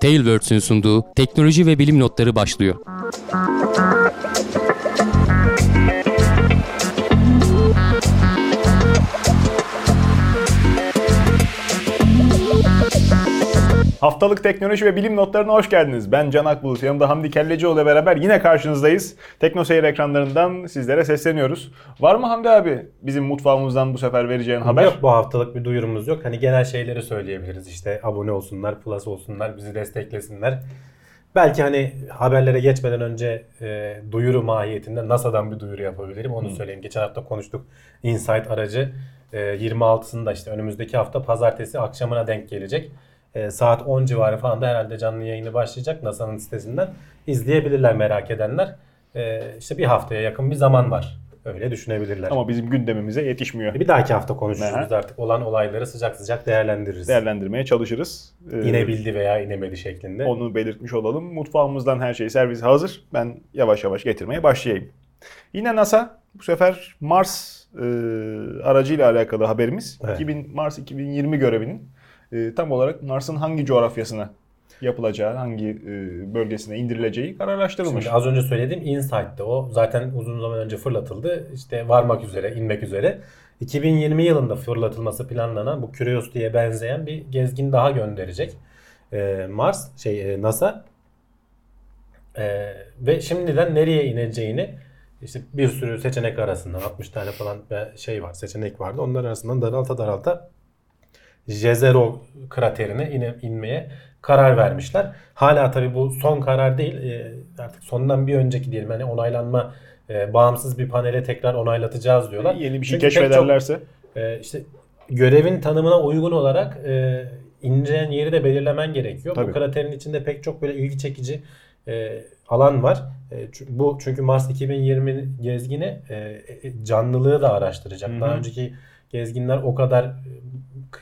Tailwords'ün sunduğu teknoloji ve bilim notları başlıyor. Haftalık teknoloji ve bilim notlarına hoş geldiniz. Ben Can Akbulut, yanımda Hamdi Kellecioğlu ile beraber yine karşınızdayız. TeknoSeyir ekranlarından sizlere sesleniyoruz. Var mı Hamdi abi bizim mutfağımızdan bu sefer vereceğin haber? Yok bu haftalık bir duyurumuz yok. Hani genel şeyleri söyleyebiliriz. İşte abone olsunlar, plus olsunlar, bizi desteklesinler. Belki hani haberlere geçmeden önce e, duyuru mahiyetinde NASA'dan bir duyuru yapabilirim. Onu söyleyeyim. Geçen hafta konuştuk. Insight aracı e, 26'sında işte önümüzdeki hafta pazartesi akşamına denk gelecek. E, saat 10 civarı falan da herhalde canlı yayını başlayacak NASA'nın sitesinden. izleyebilirler merak edenler. E, işte bir haftaya yakın bir zaman var. Öyle düşünebilirler. Ama bizim gündemimize yetişmiyor. Bir dahaki hafta konuşuruz. Aha. Artık olan olayları sıcak sıcak değerlendiririz. Değerlendirmeye çalışırız. Ee, İnebildi veya inemedi şeklinde. Onu belirtmiş olalım. Mutfağımızdan her şey servis hazır. Ben yavaş yavaş getirmeye başlayayım. Yine NASA bu sefer Mars e, aracıyla alakalı haberimiz. Evet. 2000, Mars 2020 görevinin e, tam olarak Mars'ın hangi coğrafyasına yapılacağı, hangi e, bölgesine indirileceği kararlaştırılmış. Şimdi az önce söylediğim Insight'te o zaten uzun zaman önce fırlatıldı. İşte varmak üzere, inmek üzere. 2020 yılında fırlatılması planlanan bu Curiosity'ye benzeyen bir gezgin daha gönderecek. Ee, Mars şey e, NASA Ee, ve şimdiden nereye ineceğini işte bir sürü seçenek arasından 60 tane falan bir şey var seçenek vardı. Onlar arasından daralta daralta Jezero kraterine ine, inmeye karar vermişler. Hala tabii bu son karar değil. Ee, artık sondan bir önceki diyelim. Hani onaylanma e, bağımsız bir panele tekrar onaylatacağız diyorlar. Yeni bir şey Çünkü pek çok- keşfederlerse e, işte görevin tanımına uygun olarak e, ineceğin yeri de belirlemen gerekiyor. Tabii. Bu kraterin içinde pek çok böyle ilgi çekici e, alan var. E, bu çünkü Mars 2020 gezgini e, e, canlılığı da araştıracak. Hı hı. Daha önceki gezginler o kadar e,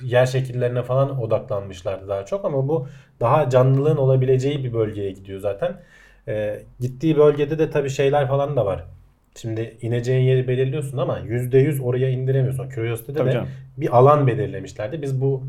yer şekillerine falan odaklanmışlardı daha çok ama bu daha canlılığın olabileceği bir bölgeye gidiyor zaten. E, gittiği bölgede de tabii şeyler falan da var. Şimdi ineceğin yeri belirliyorsun ama %100 oraya indiremiyorsun. Curiosity'de Tabii de canım. bir alan belirlemişlerdi. Biz bu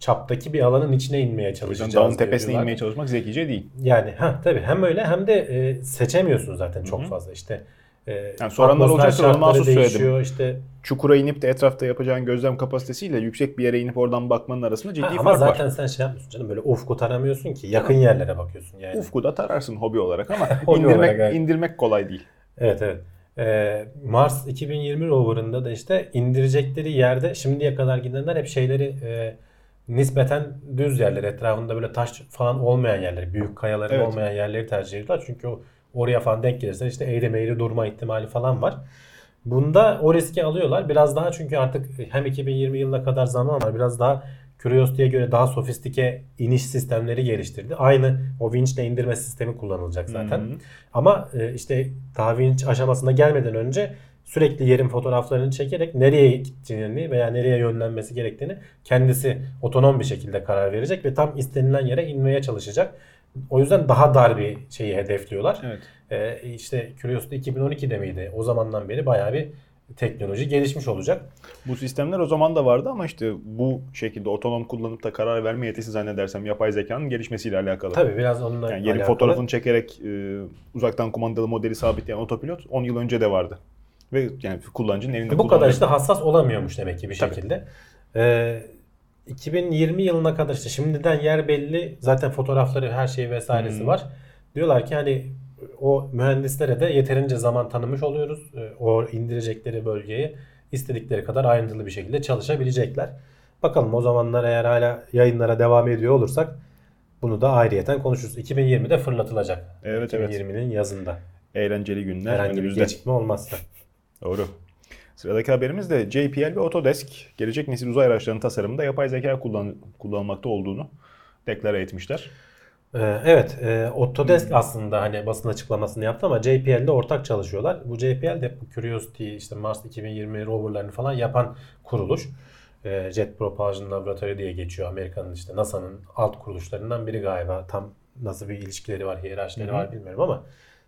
çaptaki bir alanın içine inmeye çalışacağız. dağın tepesine diyorlar. inmeye çalışmak zekice değil. Yani ha tabii hem öyle hem de e, seçemiyorsun zaten çok Hı hı. fazla işte. E, Yani soranlar olacaktır, onu mahsus söyledim. işte. Çukura inip de etrafta yapacağın gözlem kapasitesiyle yüksek bir yere inip oradan bakmanın arasında ciddi Ha, fark ama var. zaten sen şey yapmıyorsun canım böyle ufku taramıyorsun ki yakın yerlere bakıyorsun yani. Ufku da tararsın hobi olarak ama Hobi indirmek, olarak, evet. indirmek kolay değil. Evet evet. Ee, Mars 2020 roverında da işte indirecekleri yerde şimdiye kadar gidenler hep şeyleri e, nispeten düz yerler etrafında böyle taş falan olmayan yerleri büyük kayaların Evet. olmayan yerleri tercih ediyorlar. Çünkü o oraya falan denk gelirse işte eğri meğri durma ihtimali falan var. Bunda o riski alıyorlar. Biraz daha çünkü artık hem 2020 yılına kadar zaman var. Biraz daha Curiosity'ye göre daha sofistike iniş sistemleri geliştirdi. Aynı o vinçle indirme sistemi kullanılacak zaten. Hı hı. Ama e, işte daha vinç aşamasına gelmeden önce sürekli yerin fotoğraflarını çekerek nereye gideceğini veya nereye yönlenmesi gerektiğini kendisi otonom bir şekilde karar verecek ve tam istenilen yere inmeye çalışacak. O yüzden daha dar bir şeyi hedefliyorlar. Evet. E, işte Curiosity 2012'de miydi? O zamandan beri bayağı bir teknoloji gelişmiş olacak. Bu sistemler o zaman da vardı ama işte bu şekilde otonom kullanıp da karar verme yetisi zannedersem yapay zekanın gelişmesiyle alakalı. Tabii biraz onunla Yani alakalı. fotoğrafını çekerek e, uzaktan kumandalı modeli sabitleyen otopilot 10 yıl önce de vardı. Ve yani kullanıcının elinde Bu kadar işte hassas olamıyormuş demek ki bir Tabii. şekilde. Ee, 2020 yılına kadar işte şimdiden yer belli. Zaten fotoğrafları her şey vesairesi Hmm. var. Diyorlar ki hani o mühendislere de yeterince zaman tanımış oluyoruz. Ee, O indirecekleri bölgeye istedikleri kadar ayrıntılı bir şekilde çalışabilecekler. Bakalım o zamanlar eğer hala yayınlara devam ediyor olursak bunu da ayrıyeten konuşuruz. 2020'de fırlatılacak. Evet, evet. 2020'nin yazında. Eğlenceli günler Herhangi bir önümüzde. gecikme olmazsa. Doğru. Sıradaki haberimiz de JPL ve Autodesk gelecek nesil uzay araçlarının tasarımında yapay zeka kullan kullanılmakta olduğunu deklare etmişler. Ee, Evet, e, Autodesk aslında hani basın açıklamasını yaptı ama JPL'de ortak çalışıyorlar. Bu JPL de bu Curiosity, işte Mars 2020 roverlarını falan yapan kuruluş. E, Jet Propulsion Laboratory diye geçiyor. Amerika'nın işte NASA'nın alt kuruluşlarından biri galiba. Tam nasıl bir ilişkileri var, hiyerarşileri var bilmiyorum ama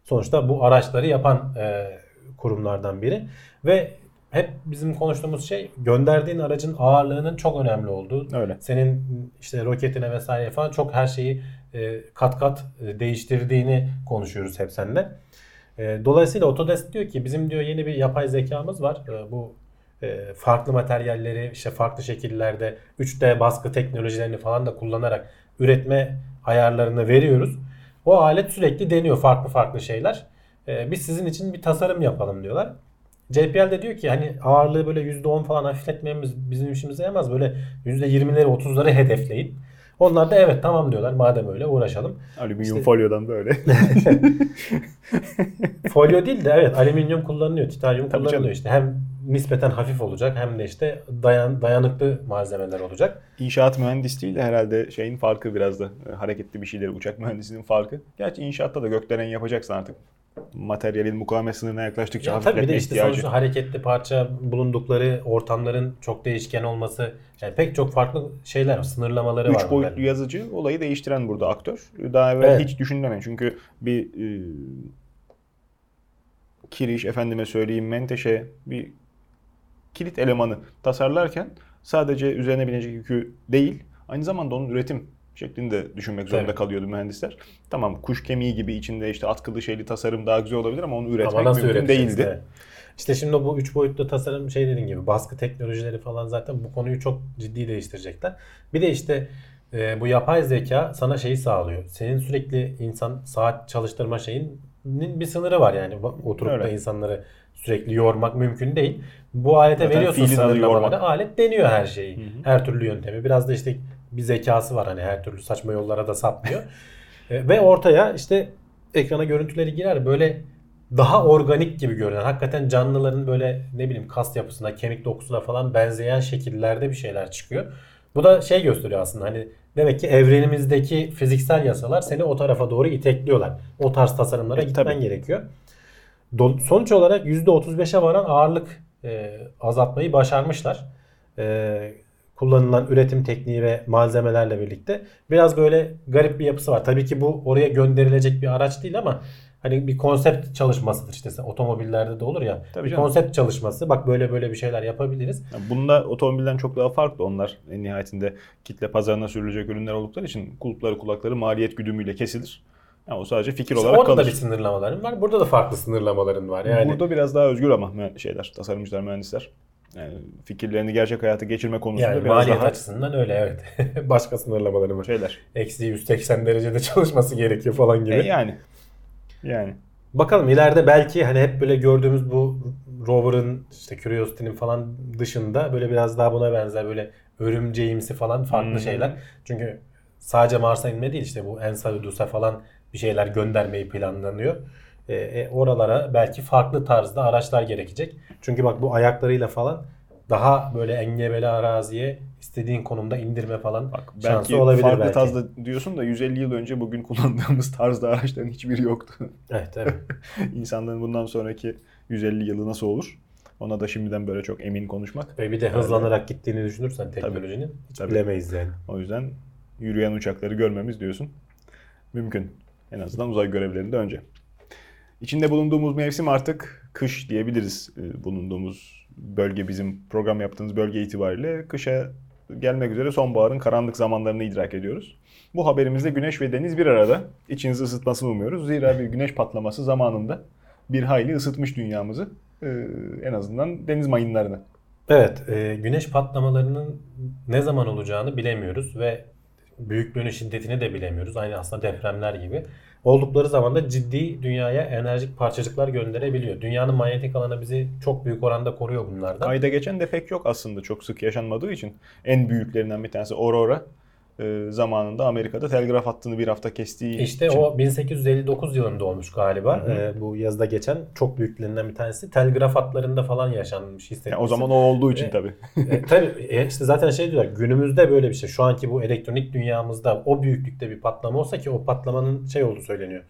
sonuçta bu araçları yapan e, kurumlardan biri ve hep bizim konuştuğumuz şey gönderdiğin aracın ağırlığının çok önemli olduğu. Öyle. Senin işte roketine vesaire falan çok her şeyi e, kat kat e, değiştirdiğini konuşuyoruz hep seninle. E, dolayısıyla Autodesk diyor ki bizim diyor yeni bir yapay zekamız var. E, bu e, farklı materyalleri işte farklı şekillerde 3D baskı teknolojilerini falan da kullanarak üretme ayarlarını veriyoruz. O alet sürekli deniyor farklı farklı şeyler. E, biz sizin için bir tasarım yapalım diyorlar. JPL de diyor ki hani ağırlığı böyle %10 falan hafifletmemiz bizim işimize yemez. Böyle %20'leri 30'ları hedefleyin. Onlar da evet tamam diyorlar. Madem öyle uğraşalım. Alüminyum İşte- folyodan böyle. Folyo değil de evet alüminyum kullanılıyor, titanyum Tabii kullanılıyor canım. işte. Hem nispeten hafif olacak hem de işte dayan, dayanıklı malzemeler olacak. İnşaat mühendisliği de herhalde şeyin farkı biraz da e, hareketli bir şeyleri uçak mühendisliğinin farkı. Gerçi inşaatta da gökdelen yapacaksın artık. Materyalin mukavemet sınırına yaklaştıkça Ya tabii bir de işte ihtiyacı. sonuçta hareketli parça bulundukları ortamların çok değişken olması yani pek çok farklı şeyler sınırlamaları var. Üç boyutlu bunların. yazıcı olayı değiştiren burada aktör. Daha evvel Evet. hiç düşünmemen. Çünkü bir e, kiriş, efendime söyleyeyim menteşe, bir kilit elemanı tasarlarken sadece üzerine binecek yükü değil, aynı zamanda onun üretim şeklinde düşünmek zorunda Tabii. kalıyordu mühendisler. Tamam kuş kemiği gibi içinde işte atkılı şeyli tasarım daha güzel olabilir ama onu üretmek Ama nasıl mümkün değildi. Evet. İşte şimdi bu üç boyutlu tasarım şey dediğin gibi baskı teknolojileri falan zaten bu konuyu çok ciddi değiştirecekler. Bir de işte e, bu yapay zeka sana şeyi sağlıyor. Senin sürekli insan saat çalıştırma şeyinin bir sınırı var yani. Oturup da Öyle. insanları sürekli yormak mümkün değil. Bu alete Zaten veriyorsun yormak. Alet deniyor her şeyi. Hı hı. Her türlü yöntemi. Biraz da işte bir zekası var hani her türlü saçma yollara da sapmıyor. E, Ve ortaya işte ekrana görüntüleri girer böyle daha organik gibi görünen hakikaten canlıların böyle ne bileyim kas yapısına, kemik dokusuna falan benzeyen şekillerde bir şeyler çıkıyor. Bu da şey gösteriyor aslında hani demek ki evrenimizdeki fiziksel yasalar seni o tarafa doğru itekliyorlar. O tarz tasarımlara E, gitmen tabii. gerekiyor. Sonuç olarak %35'e varan ağırlık e, azaltmayı başarmışlar. E, kullanılan üretim tekniği ve malzemelerle birlikte. Biraz böyle garip bir yapısı var. Tabii ki bu oraya gönderilecek bir araç değil ama hani bir konsept çalışmasıdır işte otomobillerde de olur ya. Tabii bir canım. konsept çalışması. Bak böyle böyle bir şeyler yapabiliriz. Bunda otomobilden çok daha farklı. Onlar en nihayetinde kitle pazarına sürülecek ürünler oldukları için kulpları kulakları maliyet güdümüyle kesilir. Yani o sadece fikir İşte olarak orada kalır. da bir sınırlamaların var. Burada da farklı sınırlamaların var. Yani Burada biraz daha özgür ama şeyler, tasarımcılar, mühendisler. Yani fikirlerini gerçek hayata geçirme konusunda yani biraz maliyet daha açısından öyle evet. Başka sınırlamaları var. şeyler. Eksi 180 derecede çalışması gerekiyor falan gibi. E yani. Yani. Bakalım ileride belki hani hep böyle gördüğümüz bu rover'ın işte Curiosity'nin falan dışında böyle biraz daha buna benzer böyle örümceğimsi falan farklı Hmm. şeyler. Çünkü sadece Mars'a inme değil işte bu Enceladus'a falan bir şeyler göndermeyi planlanıyor. E, e, oralara belki farklı tarzda araçlar gerekecek. Çünkü bak bu ayaklarıyla falan daha böyle engebeli araziye istediğin konumda indirme falan Bak şansı belki olabilir farklı belki. tarzda diyorsun da 150 yıl önce bugün kullandığımız tarzda araçların hiçbiri yoktu. Evet evet. İnsanlığın bundan sonraki 150 yılı nasıl olur? Ona da şimdiden böyle çok emin konuşmak. Ve bir de hızlanarak gittiğini düşünürsen teknolojinin hiç Tabii. bilemeyiz yani. O yüzden yürüyen uçakları görmemiz diyorsun. Mümkün. En azından uzay görevlerinde önce. İçinde bulunduğumuz mevsim artık kış diyebiliriz. Ee, Bulunduğumuz bölge bizim program yaptığımız bölge itibariyle kışa gelmek üzere sonbaharın karanlık zamanlarını idrak ediyoruz. Bu haberimizde güneş ve deniz bir arada. İçinizi ısıtmasını umuyoruz. Zira bir güneş patlaması zamanında bir hayli ısıtmış dünyamızı. Ee, En azından deniz mayınlarını. Evet, e, güneş patlamalarının ne zaman olacağını bilemiyoruz ve büyüklüğünü, şiddetini de bilemiyoruz. Aynı aslında depremler gibi. Oldukları zaman da ciddi dünyaya enerjik parçacıklar gönderebiliyor. Dünyanın manyetik alanı bizi çok büyük oranda koruyor bunlardan. Kayda geçen de pek yok aslında çok sık yaşanmadığı için. En büyüklerinden bir tanesi Aurora. Ee, zamanında Amerika'da telgraf hattını bir hafta kestiği İşte için. o 1859 yılında olmuş galiba. Hı hı. E, bu yazıda geçen çok büyüklerinden bir tanesi. Telgraf hatlarında falan yaşanmış hissetmesi. Yani o zaman o olduğu için E, tabii. e, tabii e, işte zaten şey diyorlar günümüzde böyle bir şey şu anki bu elektronik dünyamızda o büyüklükte bir patlama olsa ki o patlamanın şey olduğu söyleniyor.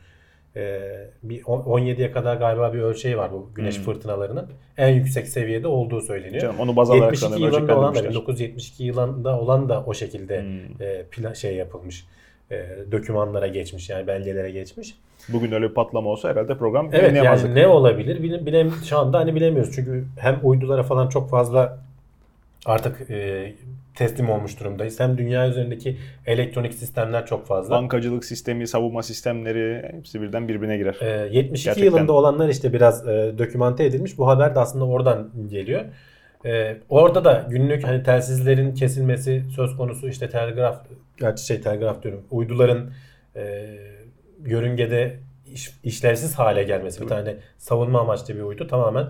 E, bir on- 17'ye kadar galiba bir ölçeği var bu güneş Hmm. fırtınalarının en yüksek seviyede olduğu söyleniyor. Canım, onu baz alarak 72 sanırım yılında olan da ölçeklendirmişler. 1972 yılında olan da o şekilde Hmm. e, plan şey yapılmış. e, dokümanlara geçmiş yani belgelere geçmiş. Bugün öyle bir patlama olsa herhalde program Evet yayınlayamazdık. yani ne olabilir bile, bilem, şu anda hani bilemiyoruz. Çünkü hem uydulara falan çok fazla artık e, teslim olmuş durumdayız. Hem dünya üzerindeki elektronik sistemler çok fazla. Bankacılık sistemi, savunma sistemleri hepsi birden birbirine girer. E, 72 Gerçekten. yılında olanlar işte biraz e, dokümante edilmiş. Bu haber de aslında oradan geliyor. E, orada da günlük hani telsizlerin kesilmesi söz konusu işte telgraf gerçi şey telgraf diyorum uyduların e, yörüngede iş- işlevsiz hale gelmesi bir tane savunma amaçlı bir uydu tamamen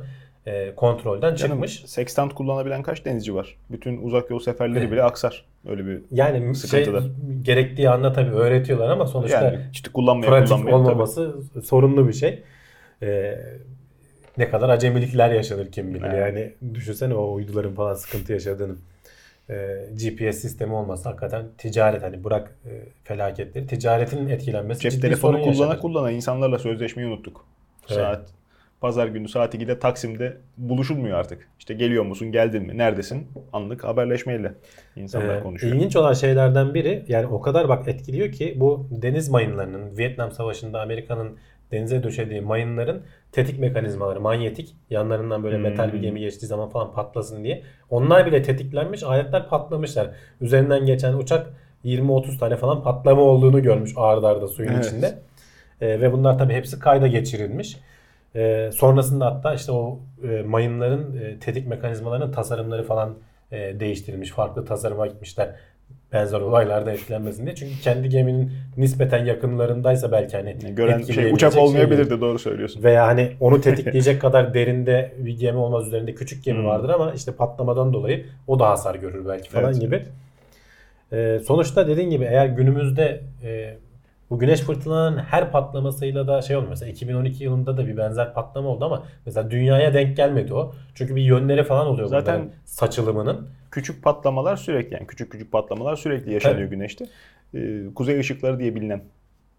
e, kontrolden Canım, çıkmış. Sextant kullanabilen kaç denizci var? Bütün uzak yol seferleri bile aksar. Öyle bir Yani şey Sıkıntıda. gerektiği anda tabii öğretiyorlar ama sonuçta yani işte kullanmaya pratik kullanmaya tabii. olmaması sorunlu bir şey. Ee, ne kadar acemilikler yaşanır kim bilir. Evet. Yani düşünsene o uyduların falan sıkıntı yaşadığını. Ee, GPS sistemi olmasa hakikaten ticaret hani bırak e, felaketleri ticaretin etkilenmesi Cep ciddi telefonu sorun kullana yaşanır. kullana insanlarla sözleşmeyi unuttuk. Evet. Saat pazar günü saat 2'de Taksim'de buluşulmuyor artık. İşte geliyor musun, geldin mi, neredesin? Anlık haberleşmeyle insanlar Ee, konuşuyor. İlginç olan şeylerden biri yani o kadar bak etkiliyor ki bu deniz mayınlarının Vietnam Savaşı'nda Amerika'nın denize döşediği mayınların tetik mekanizmaları manyetik yanlarından böyle metal bir Hmm. gemi geçtiği zaman falan patlasın diye. Onlar bile tetiklenmiş aletler patlamışlar. Üzerinden geçen uçak 20-30 tane falan patlama olduğunu görmüş ağır arda suyun Evet. içinde. Ee, ve bunlar tabii hepsi kayda geçirilmiş. Ee, sonrasında hatta işte o e, mayınların e, tetik mekanizmalarının tasarımları falan e, değiştirilmiş. Farklı tasarıma gitmişler. Benzer olaylarda etkilenmesin diye. Çünkü kendi geminin nispeten yakınlarındaysa belki hani gören şey uçak şey olmayabilir değil. de doğru söylüyorsun. Veya hani onu tetikleyecek kadar derinde bir gemi olmaz üzerinde küçük gemi Hmm. vardır ama işte patlamadan dolayı o da hasar görür belki falan Evet. gibi. Ee, sonuçta dediğin gibi eğer günümüzde e, bu güneş fırtınalarının her patlamasıyla da şey olmuyor. Mesela 2012 yılında da bir benzer patlama oldu ama mesela dünyaya denk gelmedi o. Çünkü bir yönleri falan oluyor Zaten- saçılımının. Küçük patlamalar sürekli yani küçük küçük patlamalar sürekli yaşanıyor Tabii. güneşte. Ee, kuzey ışıkları diye bilinen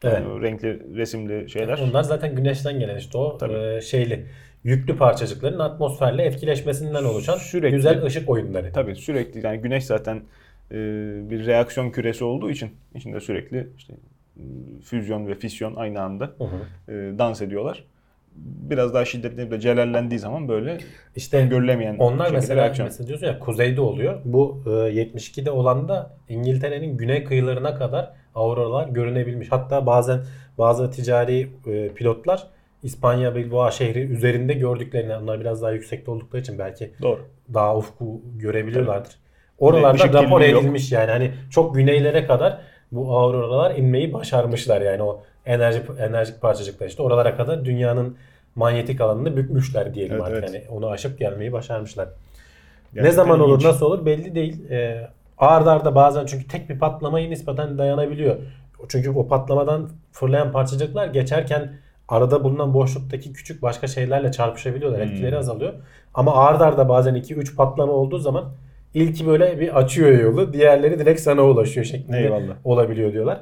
Evet. yani renkli resimli şeyler. Onlar zaten güneşten gelen işte o Tabii. e, şeyli yüklü parçacıkların atmosferle etkileşmesinden oluşan Sürekli- güzel ışık oyunları. Tabii sürekli yani güneş zaten e, bir reaksiyon küresi olduğu için içinde sürekli işte füzyon ve fisyon aynı anda Hı hı. e, dans ediyorlar. Biraz daha şiddetli de celallendiği zaman böyle İşte görülemeyen Onlar mesela, reaksiyon. mesela diyorsun ya kuzeyde oluyor. Bu e, 72'de olan da İngiltere'nin güney kıyılarına kadar auroralar görünebilmiş. Hatta bazen bazı ticari e, pilotlar İspanya Bilbao şehri üzerinde gördüklerini onlar biraz daha yüksekte oldukları için belki Doğru. daha ufku görebiliyorlardır. Oralarda rapor kirliliği yok. edilmiş yani hani çok güneylere kadar bu auroralar inmeyi başarmışlar yani o enerji enerjik parçacıklar işte oralara kadar dünyanın manyetik alanını bükmüşler diyelim Evet, artık evet. hani onu aşıp gelmeyi başarmışlar. ne Gerçekten zaman olur ilginç. nasıl olur belli değil. Ee, ard arda bazen çünkü tek bir patlamayı nispeten dayanabiliyor. Çünkü o patlamadan fırlayan parçacıklar geçerken arada bulunan boşluktaki küçük başka şeylerle çarpışabiliyorlar. Hmm. Etkileri azalıyor. Ama ard arda bazen 2-3 patlama olduğu zaman ilki böyle bir açıyor yolu. Diğerleri direkt sana ulaşıyor şeklinde Eyvallah. olabiliyor diyorlar.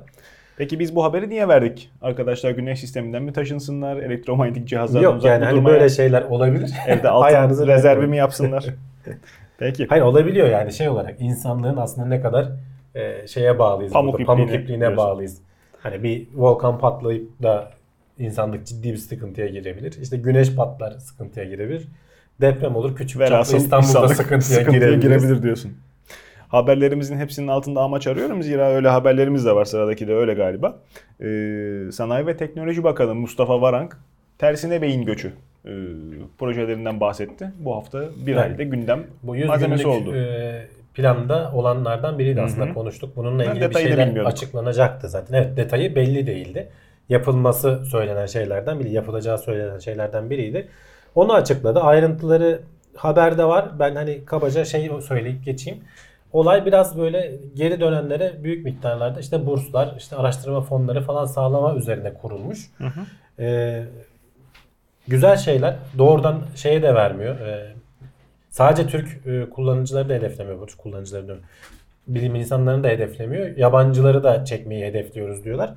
Peki biz bu haberi niye verdik? Arkadaşlar güneş sisteminden mi taşınsınlar? Elektromanyetik cihazlardan Yok uzak yani hani durmaya? böyle şeyler olabilir. Evde altın rezervi mi yapsınlar? Peki. Hayır olabiliyor yani şey olarak insanlığın aslında ne kadar e, şeye bağlıyız. Pamuk burada, ipliğine pamuk ipliğine diyorsun. bağlıyız. Hani bir volkan patlayıp da insanlık ciddi bir sıkıntıya girebilir. İşte güneş patlar sıkıntıya girebilir. Deprem olur küçük çaplı İstanbul'da sıkıntıya, sıkıntıya girebilir. girebilir diyorsun. Haberlerimizin hepsinin altında amaç arıyorum. Zira öyle haberlerimiz de var. Sıradaki de öyle galiba. Ee, Sanayi ve Teknoloji Bakanı Mustafa Varank tersine beyin göçü e, projelerinden bahsetti. Bu hafta bir Evet. ayda gündem Bu 100 malzemesi günlük oldu. e, planda olanlardan biriydi aslında konuştuk. Bununla Ben ilgili bir detayını şeyler açıklanacaktı zaten. Evet detayı belli değildi. Yapılması söylenen şeylerden biri, yapılacağı söylenen şeylerden biriydi. Onu açıkladı. Ayrıntıları haberde var. Ben hani kabaca şey söyleyip geçeyim. Olay biraz böyle geri dönenlere büyük miktarlarda işte burslar, işte araştırma fonları falan sağlama üzerine kurulmuş. Ee, güzel şeyler. Doğrudan şeye de vermiyor. Ee, sadece Türk e, kullanıcıları da hedeflemiyor. Bu tür kullanıcıları diyorum. Bilim insanlarını da hedeflemiyor. Yabancıları da çekmeyi hedefliyoruz diyorlar.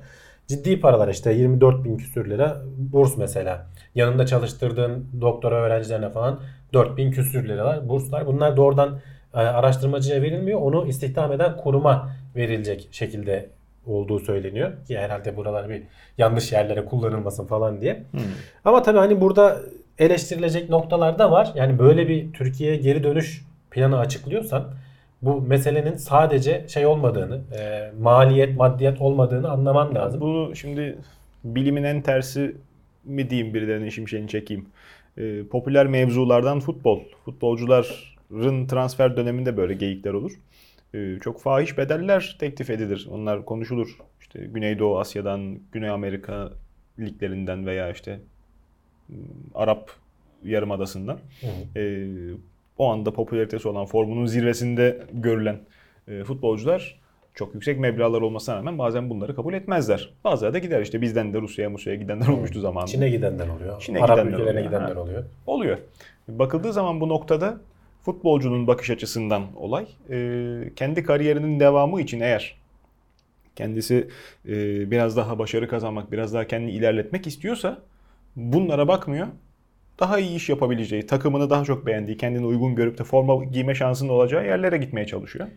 Ciddi paralar işte 24 bin küsür lira burs mesela. Yanında çalıştırdığın doktora öğrencilerine falan 4 bin küsür liralar burslar. Bunlar doğrudan e, araştırmacıya verilmiyor. Onu istihdam eden kuruma verilecek şekilde olduğu söyleniyor. Ki herhalde buralar bir yanlış yerlere kullanılmasın falan diye. Ama tabii hani burada eleştirilecek noktalar da var. Yani böyle bir Türkiye'ye geri dönüş planı açıklıyorsan bu meselenin sadece şey olmadığını, e, maliyet, maddiyat olmadığını anlaman lazım. Bunu şimdi bilimin en tersi mi diyeyim birilerinin şimşeğini çekeyim. Ee, popüler mevzulardan futbol. Futbolcuların transfer döneminde böyle geyikler olur. Ee, çok fahiş bedeller teklif edilir. Onlar konuşulur. İşte Güneydoğu Asya'dan, Güney Amerika liglerinden veya işte ım, Arap Yarımadası'ndan. Ee, o anda popülaritesi olan formunun zirvesinde görülen e, futbolcular çok yüksek meblağlar olmasına rağmen bazen bunları kabul etmezler. Bazıları da gider işte bizden de Rusya'ya Rusya'ya gidenler olmuştu zamanında. Çin'e gidenler oluyor. Çin'e Arap gidenler ülkelerine oluyor, gidenler ha. oluyor. Oluyor. Bakıldığı zaman bu noktada futbolcunun bakış açısından olay e, kendi kariyerinin devamı için eğer kendisi e, biraz daha başarı kazanmak, biraz daha kendini ilerletmek istiyorsa bunlara bakmıyor. Daha iyi iş yapabileceği, takımını daha çok beğendiği, kendini uygun görüp de forma giyme şansının olacağı yerlere gitmeye çalışıyor.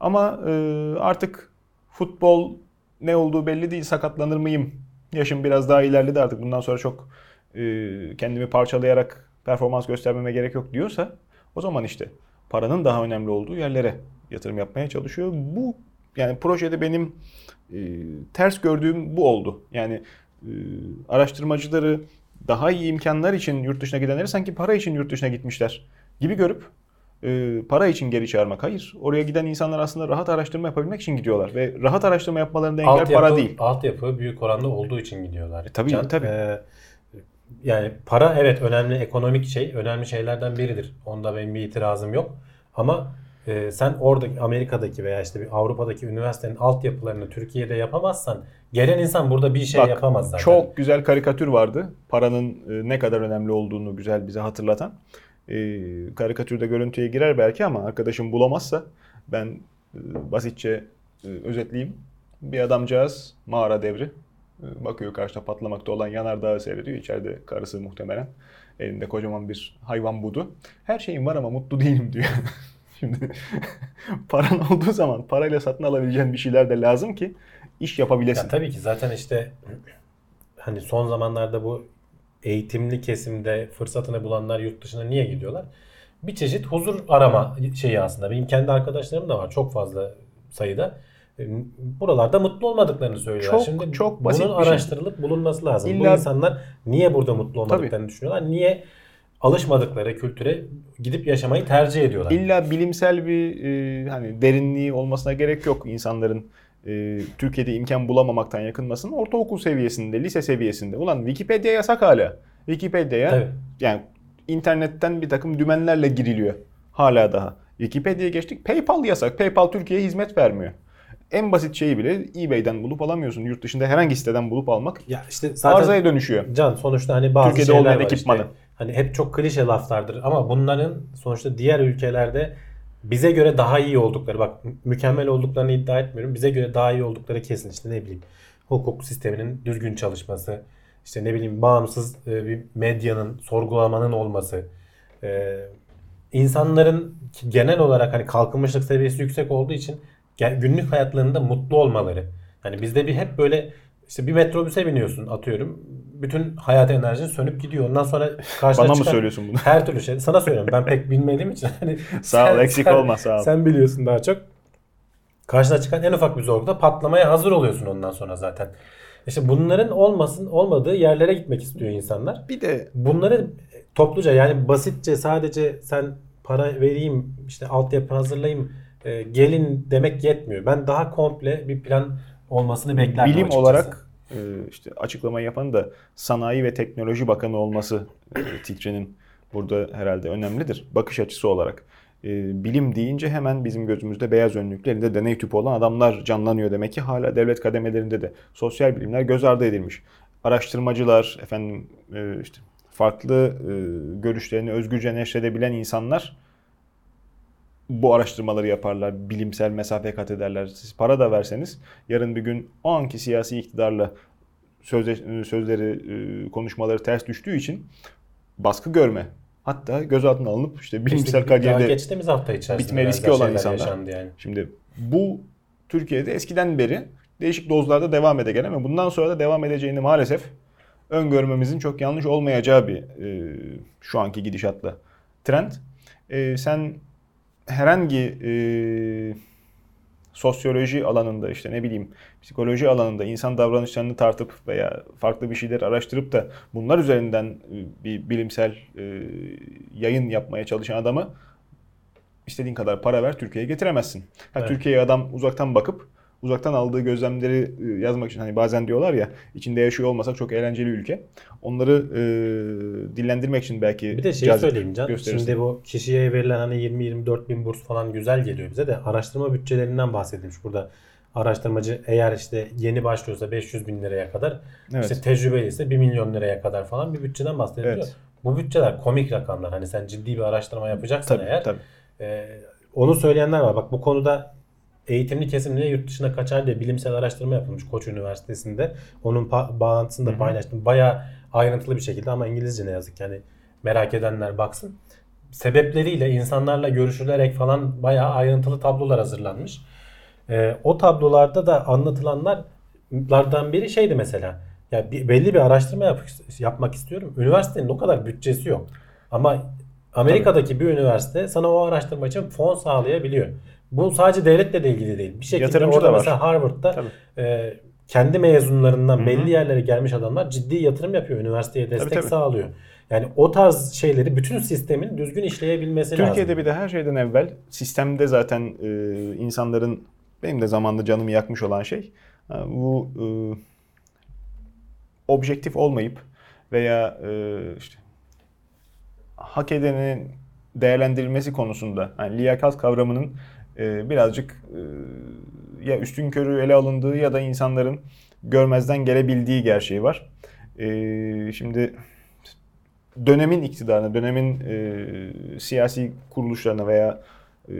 Ama e, artık futbol ne olduğu belli değil. Sakatlanır mıyım? Yaşım biraz daha ilerledi artık. Bundan sonra çok e, kendimi parçalayarak performans göstermeme gerek yok diyorsa o zaman işte paranın daha önemli olduğu yerlere yatırım yapmaya çalışıyor. Bu yani projede benim e, ters gördüğüm bu oldu. Yani e, araştırmacıları daha iyi imkanlar için yurt dışına gidenleri sanki para için yurt dışına gitmişler gibi görüp e, para için geri çağırmak. Hayır. Oraya giden insanlar aslında rahat araştırma yapabilmek için gidiyorlar. Ve rahat araştırma yapmalarında engel Altyapı, para değil. altyapı büyük oranda olduğu için gidiyorlar. tabii, tabii. e, yani para evet önemli ekonomik şey, önemli şeylerden biridir. Onda benim bir itirazım yok. Ama e, sen oradaki Amerika'daki veya işte bir Avrupa'daki üniversitenin altyapılarını Türkiye'de yapamazsan gelen insan burada bir şey Bak, yapamaz zaten. Çok güzel karikatür vardı. Paranın e, ne kadar önemli olduğunu güzel bize hatırlatan. E, karikatürde görüntüye girer belki ama arkadaşım bulamazsa ben e, basitçe e, özetleyeyim. Bir adamcağız mağara devri. E, bakıyor karşıda patlamakta olan yanardağı seyrediyor. İçeride karısı muhtemelen. Elinde kocaman bir hayvan budu. Her şeyim var ama mutlu değilim diyor. Şimdi paran olduğu zaman parayla satın alabileceğin bir şeyler de lazım ki iş yapabilesin. Ya tabii ki zaten işte hani son zamanlarda bu eğitimli kesimde fırsatını bulanlar yurt dışına niye gidiyorlar? Bir çeşit huzur arama şeyi aslında. Benim kendi arkadaşlarım da var çok fazla sayıda. E, Buralarda mutlu olmadıklarını söylüyorlar. Çok, Şimdi çok basit bunun şey. araştırılıp bulunması lazım. İlla- Bu insanlar niye burada mutlu olmadıklarını düşünüyorlar? Niye alışmadıkları kültüre gidip yaşamayı tercih ediyorlar? İlla bilimsel bir e, hani derinliği olmasına gerek yok insanların e, Türkiye'de imkan bulamamaktan yakınmasının ortaokul seviyesinde, lise seviyesinde. Ulan Wikipedia yasak hala. Wikipedia'ya Tabii. yani internetten bir takım dümenlerle giriliyor. Hala daha. Wikipedia'ya geçtik. PayPal yasak. PayPal Türkiye'ye hizmet vermiyor. En basit şeyi bile eBay'den bulup alamıyorsun. Yurt dışında herhangi siteden bulup almak Ya işte zaten arzaya dönüşüyor. Can sonuçta hani bazı Türkiye'de şeyler olmayan var ekipmanı. işte. Hani hep çok klişe laflardır ama bunların sonuçta diğer ülkelerde bize göre daha iyi oldukları bak mükemmel olduklarını iddia etmiyorum. Bize göre daha iyi oldukları kesin işte ne bileyim hukuk sisteminin düzgün çalışması işte ne bileyim bağımsız e, bir medyanın sorgulamanın olması e, insanların genel olarak hani kalkınmışlık seviyesi yüksek olduğu için günlük hayatlarında mutlu olmaları. Hani bizde bir hep böyle işte bir metrobüse biniyorsun atıyorum. Bütün hayat enerjin sönüp gidiyor. Ondan sonra karşına Bana mı söylüyorsun bunu? Her türlü şey. Sana söylüyorum. Ben pek bilmediğim için. Hani Sağ ol, eksik olma, sağ ol. Sen biliyorsun daha çok. Karşına çıkan en ufak bir zorlukta patlamaya hazır oluyorsun ondan sonra zaten. İşte bunların olmasın olmadığı yerlere gitmek istiyor insanlar. Bir de Bunları topluca yani basitçe sadece sen para vereyim işte altyapı hazırlayayım e, gelin demek yetmiyor. Ben daha komple bir plan olmasını beklerdim bilim açıkçası. olarak işte açıklamayı yapan da Sanayi ve Teknoloji Bakanı olması e, Tikre'nin burada herhalde önemlidir. Bakış açısı olarak. E, bilim deyince hemen bizim gözümüzde beyaz önlüklü elinde deney tüpü olan adamlar canlanıyor demek ki hala devlet kademelerinde de sosyal bilimler göz ardı edilmiş. Araştırmacılar, efendim e, işte farklı e, görüşlerini özgürce neşredebilen insanlar bu araştırmaları yaparlar, bilimsel mesafe kat ederler. Siz para da verseniz yarın bir gün o anki siyasi iktidarla sözle, sözleri, e, konuşmaları ters düştüğü için baskı görme. Hatta gözaltına alınıp işte bilimsel İşte kariyerde geçtiğimiz hafta içerisinde bitme riski olan insanlar. yani. Şimdi bu Türkiye'de eskiden beri değişik dozlarda devam ede gelen ve bundan sonra da devam edeceğini maalesef öngörmemizin çok yanlış olmayacağı bir e, şu anki gidişatla trend. E, sen herhangi e, sosyoloji alanında işte ne bileyim psikoloji alanında insan davranışlarını tartıp veya farklı bir şeyler araştırıp da bunlar üzerinden e, bir bilimsel e, yayın yapmaya çalışan adamı istediğin kadar para ver Türkiye'ye getiremezsin. Ha, Evet. Türkiye'ye adam uzaktan bakıp uzaktan aldığı gözlemleri e, yazmak için hani bazen diyorlar ya içinde yaşıyor olmasak çok eğlenceli ülke. Onları e, dillendirmek için belki Bir de şey söyleyeyim Can. gösterirsin. Şimdi bu kişiye verilen hani 20-24 bin burs falan güzel geliyor bize de araştırma bütçelerinden bahsedilmiş burada. Araştırmacı eğer işte yeni başlıyorsa 500 bin liraya kadar Evet. işte tecrübeli ise 1 milyon liraya kadar falan bir bütçeden bahsediliyor. Evet. Bu bütçeler komik rakamlar. Hani sen ciddi bir araştırma yapacaksan tabii, eğer tabii. ee, onu söyleyenler var. Bak bu konuda eğitimli kesim niye yurt dışına kaçar diye bilimsel araştırma yapılmış Koç Üniversitesi'nde. Onun pa- bağlantısını da paylaştım. Bayağı ayrıntılı bir şekilde ama İngilizce ne yazık ki. Yani merak edenler baksın. Sebepleriyle insanlarla görüşülerek falan bayağı ayrıntılı tablolar hazırlanmış. Ee, o tablolarda da anlatılanlardan biri şeydi mesela. Ya bir, belli bir araştırma yap- yapmak istiyorum. Üniversitenin o kadar bütçesi yok. Ama Amerika'daki bir üniversite sana o araştırma için fon sağlayabiliyor. Bu sadece devletle de ilgili değil. Bir şekilde Yatırımcı orada mesela Harvard'da Tabii. e, kendi mezunlarından Hı hı. belli yerlere gelmiş adamlar ciddi yatırım yapıyor. Üniversiteye destek tabii. sağlıyor. Yani o tarz şeyleri bütün sistemin düzgün işleyebilmesi lazım. Türkiye'de bir de her şeyden evvel sistemde zaten e, insanların benim de zamanında canımı yakmış olan şey ha, bu e, objektif olmayıp veya e, işte hak edenin değerlendirilmesi konusunda yani liyakat kavramının e, birazcık e, ya üstün körü ele alındığı ya da insanların görmezden gelebildiği gerçeği var. E, şimdi dönemin iktidarına, dönemin e, siyasi kuruluşlarına veya e,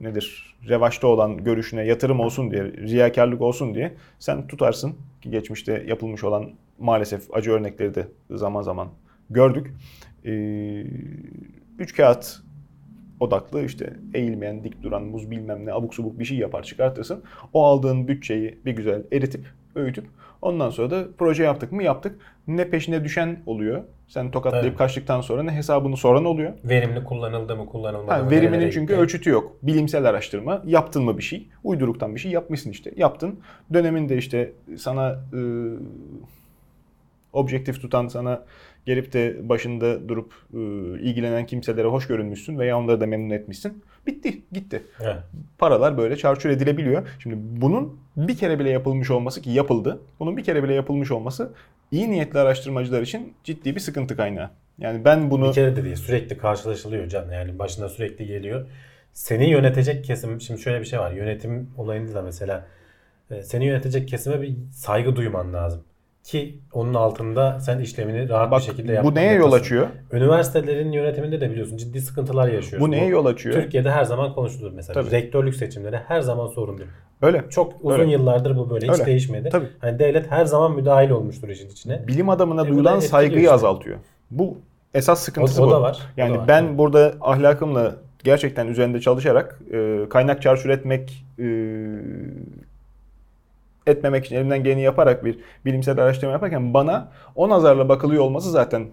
nedir revaçta olan görüşüne yatırım olsun diye, riyakarlık olsun diye sen tutarsın ki geçmişte yapılmış olan maalesef acı örnekleri de zaman zaman gördük. E, üç kağıt odaklı işte eğilmeyen, dik duran, muz bilmem ne abuk subuk bir şey yapar çıkartırsın. O aldığın bütçeyi bir güzel eritip, öğütüp ondan sonra da proje yaptık mı yaptık. Ne peşine düşen oluyor. Sen tokatlayıp Evet. kaçtıktan sonra ne hesabını soran oluyor. Verimli kullanıldı mı kullanılmadı Ha, mı? veriminin çünkü gitti? ölçütü yok. Bilimsel araştırma. Yaptın mı bir şey? Uyduruktan bir şey yapmışsın işte. Yaptın. Döneminde işte sana e, objektif tutan sana gelip de başında durup e, ilgilenen kimselere hoş görünmüşsün veya onları da memnun etmişsin. Bitti. Gitti. Evet. Paralar böyle çarçur edilebiliyor. Şimdi bunun bir kere bile yapılmış olması ki yapıldı. Bunun bir kere bile yapılmış olması iyi niyetli araştırmacılar için ciddi bir sıkıntı kaynağı. Yani ben bunu Bir kere de değil sürekli karşılaşılıyor can yani başına sürekli geliyor. Seni yönetecek kesim şimdi şöyle bir şey var yönetim olayında da mesela e, seni yönetecek kesime bir saygı duyman lazım. Ki onun altında sen işlemini rahat bak bir şekilde yap. bu neye yol açıyor? Üniversitelerin yönetiminde de biliyorsun ciddi sıkıntılar yaşıyoruz. Bu neye yol açıyor? Türkiye'de her zaman konuşulur mesela. Tabii. Rektörlük seçimleri her zaman sorundur. Öyle. Çok uzun Öyle. yıllardır bu böyle hiç Öyle. değişmedi. Tabii. Hani devlet her zaman müdahil olmuştur işin içine. Bilim adamına E, bu duyulan saygıyı işte. azaltıyor. Bu esas sıkıntısı O- o bu. da var, o Yani da var. ben burada ahlakımla gerçekten üzerinde çalışarak e, kaynak çarçur etmek e, etmemek için elimden geleni yaparak bir bilimsel araştırma yaparken bana o nazarla bakılıyor olması zaten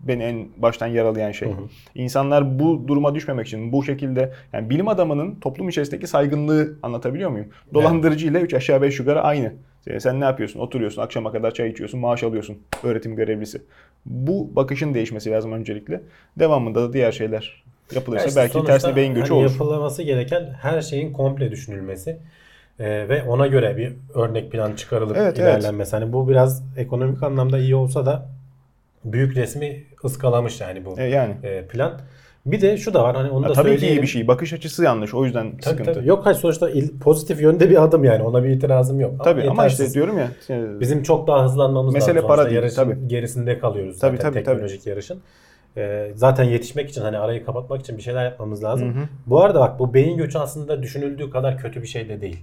beni en baştan yaralayan şey. İnsanlar bu duruma düşmemek için bu şekilde yani bilim adamının toplum içerisindeki saygınlığı anlatabiliyor muyum? Dolandırıcı ile 3 aşağı 5 yukarı aynı. Ee, Sen ne yapıyorsun? Oturuyorsun, akşama kadar çay içiyorsun, maaş alıyorsun. Öğretim görevlisi. Bu bakışın değişmesi lazım öncelikle. Devamında da diğer şeyler yapılırsa Ya işte belki tersine beyin göçü hani olur. Yapılması gereken her şeyin komple düşünülmesi e, ve ona göre bir örnek plan çıkarılıp Evet, ilerlenmesi. Hani bu biraz ekonomik anlamda iyi olsa da büyük resmi ıskalamış yani bu E, yani. e, plan. Bir de şu da var hani onu Ya da tabii ki iyi söyleyelim. bir şey. Bakış açısı yanlış. O yüzden Tabii, sıkıntı. tabii. Yok hayır sonuçta il- pozitif yönde bir adım yani ona bir itirazım yok. Tabii ama yetersiz. işte diyorum ya. e, Bizim çok daha hızlanmamız Mesele lazım. para Sonuçta değil, yarışın tabii. gerisinde kalıyoruz Tabii, zaten tabii, teknolojik yarışın. Ee, zaten yetişmek için hani arayı kapatmak için bir şeyler yapmamız lazım. Hı hı. Bu arada bak bu beyin göçü aslında düşünüldüğü kadar kötü bir şey de değil.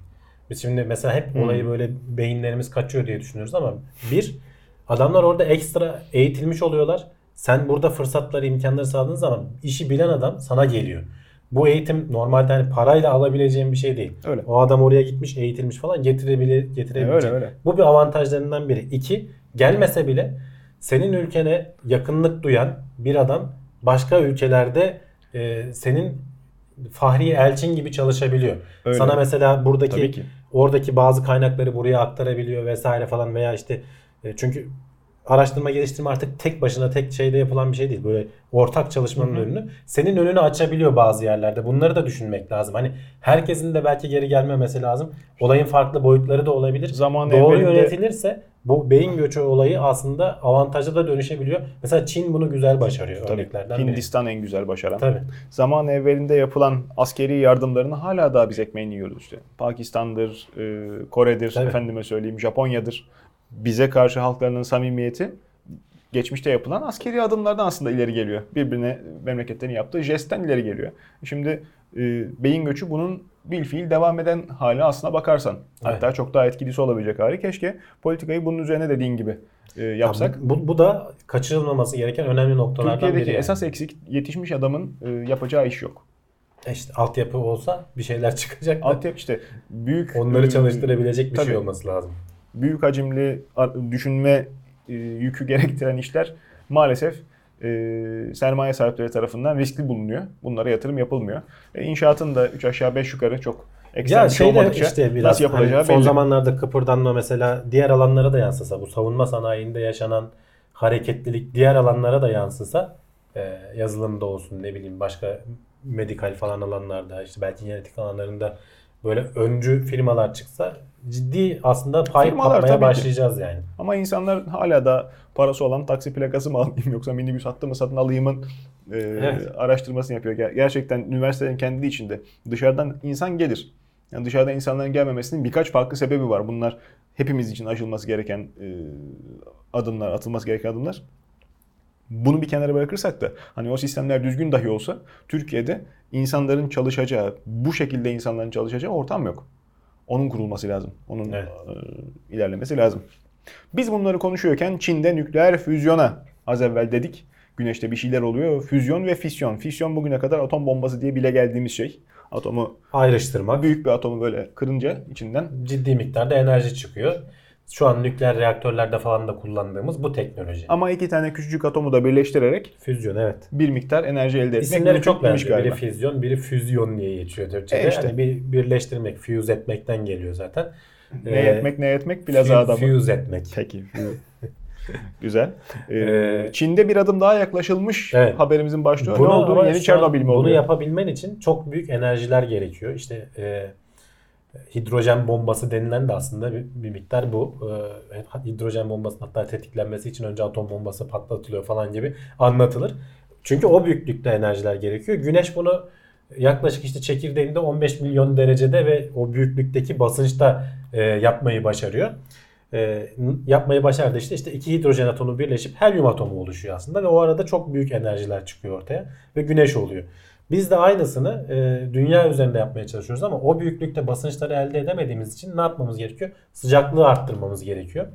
Biz şimdi mesela hep olayı böyle beyinlerimiz kaçıyor diye düşünüyoruz ama bir adamlar orada ekstra eğitilmiş oluyorlar. Sen burada fırsatları, imkanları sağladığın zaman işi bilen adam sana geliyor. Bu eğitim normalde hani parayla alabileceğim bir şey değil. Öyle. O adam oraya gitmiş, eğitilmiş falan getirebilir, getirebilecek. Öyle, öyle. Bu bir avantajlarından biri. İki, gelmese bile senin ülkene yakınlık duyan bir adam başka ülkelerde e, senin Fahri Elçin gibi çalışabiliyor. Öyle. Sana mesela Tabii buradaki ki. Oradaki bazı kaynakları buraya aktarabiliyor vesaire falan veya işte e, çünkü araştırma geliştirme artık tek başına tek şeyde yapılan bir şey değil. Böyle ortak çalışmanın önünü senin önünü açabiliyor bazı yerlerde. Bunları da düşünmek lazım. Hani herkesin de belki geri gelmemesi lazım. Olayın farklı boyutları da olabilir. Zaman Doğru evvelinde- yönetilirse bu beyin göçü olayı aslında avantaja da dönüşebiliyor. Mesela Çin bunu güzel başarıyor Tabii. örneklerden biri. Hindistan en güzel başaran. Tabii. Zaman evvelinde yapılan askeri yardımlarını hala daha biz ekmeğini yiyoruz işte. Pakistan'dır, e, Kore'dir, Tabii. efendime söyleyeyim Japonya'dır. Bize karşı halklarının samimiyeti geçmişte yapılan askeri adımlardan aslında ileri geliyor. Birbirine memleketlerin yaptığı jestten ileri geliyor. Şimdi e, beyin göçü bunun bilfiil devam eden hali aslına bakarsan. Hatta çok daha etkilisi olabilecek hali. Keşke politikayı bunun üzerine dediğin gibi e, yapsak. Bu, bu da kaçırılmaması gereken önemli noktalardan Türkiye'deki biri. yani. esas eksik yetişmiş adamın e, yapacağı iş yok. E İşte altyapı olsa bir şeyler çıkacak da Altyapı işte büyük onları e, çalıştırabilecek bir tabii. şey olması lazım. Büyük hacimli düşünme e, yükü gerektiren işler maalesef e, sermaye sahipleri tarafından riskli bulunuyor. Bunlara yatırım yapılmıyor. E, inşaatın da 3 aşağı 5 yukarı çok Ya bir şey olmadıkça işte biraz nasıl yapılacağı hani son belli. zamanlarda kıpırdanma mesela diğer alanlara da yansısa bu savunma sanayinde yaşanan hareketlilik diğer alanlara da yansısa e, yazılımda olsun ne bileyim başka medikal falan alanlarda işte belki genetik alanlarında böyle öncü firmalar çıksa ciddi aslında pay Firmalar kapmaya ki. başlayacağız yani. Ama insanlar hala da parası olan taksi plakası mı alayım yoksa minibüs hattı mı satın alayımın e, Evet. araştırmasını yapıyor. Ger- Gerçekten üniversitelerin kendi içinde dışarıdan insan gelir. Yani dışarıda insanların gelmemesinin birkaç farklı sebebi var. Bunlar hepimiz için aşılması gereken e, adımlar, atılması gereken adımlar. Bunu bir kenara bırakırsak da hani o sistemler düzgün dahi olsa Türkiye'de insanların çalışacağı, bu şekilde insanların çalışacağı ortam yok. Onun kurulması lazım. Onun Evet. e, ilerlemesi lazım. Biz bunları konuşuyorken Çin'de nükleer füzyona az evvel dedik. Güneşte bir şeyler oluyor. Füzyon ve fisyon. Fisyon bugüne kadar atom bombası diye bile geldiğimiz şey. Atomu Ayrıştırmak büyük bir atomu böyle kırınca içinden ciddi miktarda enerji çıkıyor. Şu an nükleer reaktörlerde falan da kullandığımız bu teknoloji. ama iki tane küçücük atomu da birleştirerek Füzyon evet. bir miktar enerji elde etmek İsimleri çok benziyor. Biri galiba. füzyon, biri füzyon diye geçiyor Türkçe'de. E işte. Hani bir birleştirmek, fuse etmekten geliyor zaten. Ne Ee, etmek ne etmek plaza adamı. Fuse etmek. Peki. Güzel. Ee, Ee, Çin'de bir adım daha yaklaşılmış Evet. haberimizin başlığı. Bunu ne oldu? ama Yeni Çernobil mi Bunu oluyor? yapabilmen için çok büyük enerjiler gerekiyor. İşte e, hidrojen bombası denilen de aslında bir, bir miktar bu. E, hidrojen bombasının hatta tetiklenmesi için önce atom bombası patlatılıyor falan gibi anlatılır. Çünkü o büyüklükte enerjiler gerekiyor. Güneş bunu yaklaşık işte çekirdeğinde 15 milyon derecede ve o büyüklükteki basınçta e, yapmayı başarıyor. E, yapmayı başardı işte işte iki hidrojen atomu birleşip helyum atomu oluşuyor aslında ve o arada çok büyük enerjiler çıkıyor ortaya ve güneş oluyor. Biz de aynısını e, dünya üzerinde yapmaya çalışıyoruz ama o büyüklükte basınçları elde edemediğimiz için ne yapmamız gerekiyor? Sıcaklığı arttırmamız gerekiyor.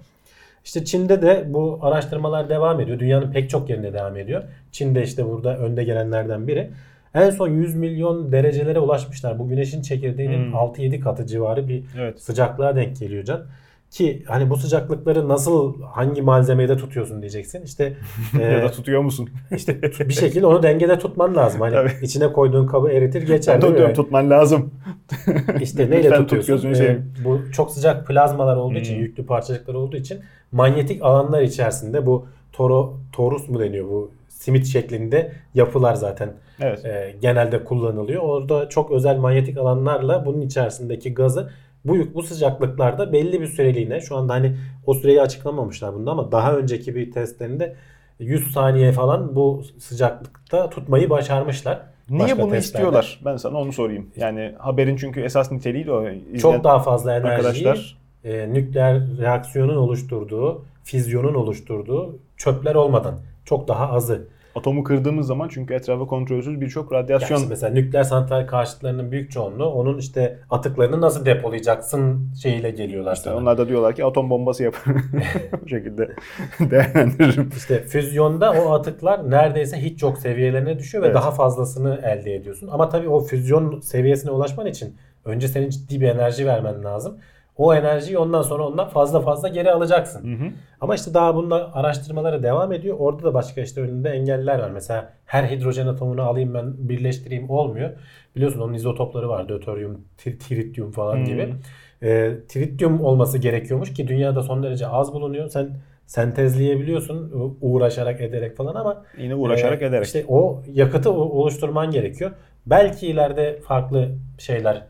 İşte Çin'de de bu araştırmalar devam ediyor. Dünyanın pek çok yerinde devam ediyor. Çin'de işte burada önde gelenlerden biri. En son 100 milyon derecelere ulaşmışlar. Bu güneşin çekirdeğinin Hmm. 6-7 katı civarı bir Evet. sıcaklığa denk geliyor can. Ki hani bu sıcaklıkları nasıl hangi malzemede tutuyorsun diyeceksin. İşte ya e, da tutuyor musun? işte bir şekilde onu dengede tutman lazım. Hani Tabii. içine koyduğun kabı eritir geçer. mi? Tutuyorum tutman lazım. İşte neyle Lütfen tut tutuyorsun? Ee, seveyim. bu çok sıcak plazmalar olduğu için, Hmm. yüklü parçacıklar olduğu için manyetik alanlar içerisinde bu toro, torus mu deniyor bu simit şeklinde yapılar zaten Evet. e, genelde kullanılıyor. Orada çok özel manyetik alanlarla bunun içerisindeki gazı bu bu sıcaklıklarda belli bir süreliğine şu anda hani o süreyi açıklamamışlar bunda ama daha önceki bir testlerinde 100 saniye falan bu sıcaklıkta tutmayı başarmışlar. Niye Başka bunu testlerde. istiyorlar? Ben sana onu sorayım. Yani haberin çünkü esas niteliği de o. Çok daha fazla enerjiyi arkadaşlar e, nükleer reaksiyonun oluşturduğu, fizyonun oluşturduğu çöpler olmadan çok daha azı Atomu kırdığımız zaman çünkü etrafı kontrolsüz birçok Yani radyasyon işte mesela nükleer santral karşıtlarının büyük çoğunluğu onun işte atıklarını nasıl depolayacaksın şeyiyle geliyorlar İşte sana. onlar da diyorlar ki atom bombası yapın. Bu şekilde değerlendiririm. İşte füzyonda o atıklar neredeyse hiç yok seviyelerine düşüyor ve Evet. daha fazlasını elde ediyorsun. Ama tabii o füzyon seviyesine ulaşman için önce senin ciddi bir enerji vermen lazım. O enerjiyi ondan sonra ondan fazla fazla geri alacaksın. Hı hı. Ama işte daha bununla araştırmaları devam ediyor. Orada da başka işte önünde engeller var. Mesela her hidrojen atomunu alayım ben birleştireyim olmuyor. Biliyorsun onun izotopları var. Döteryum, tri- tritium falan Hmm. gibi. Ee, tritium olması gerekiyormuş ki dünyada son derece az bulunuyor. Sen sentezleyebiliyorsun uğraşarak ederek falan ama Yine uğraşarak e, ederek. işte o yakıtı oluşturman gerekiyor. Belki ileride farklı şeyler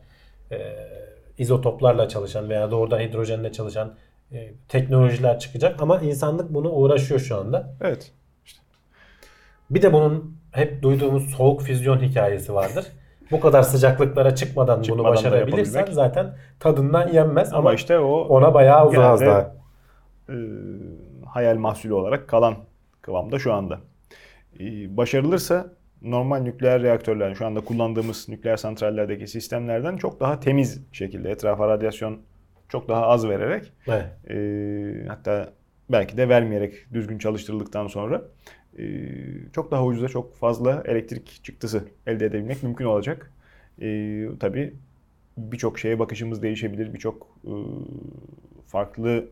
e, izotoplarla çalışan veya doğrudan hidrojenle çalışan e, teknolojiler çıkacak ama insanlık bunu uğraşıyor şu anda. Evet. Bir de bunun hep duyduğumuz soğuk füzyon hikayesi vardır. Bu kadar sıcaklıklara çıkmadan, Çıkmadan bunu başarabilirsen zaten tadından yenmez Ama, ama, işte o ona bayağı daha. e, hayal mahsulü olarak kalan kıvamda şu anda. E, başarılırsa normal nükleer reaktörler şu anda kullandığımız nükleer santrallerdeki sistemlerden çok daha temiz şekilde etrafa radyasyon çok daha az vererek Evet. e, hatta belki de vermeyerek düzgün çalıştırıldıktan sonra e, çok daha ucuza çok fazla elektrik çıktısı elde edebilmek mümkün olacak. E, tabii birçok şeye bakışımız değişebilir. Birçok e, farklı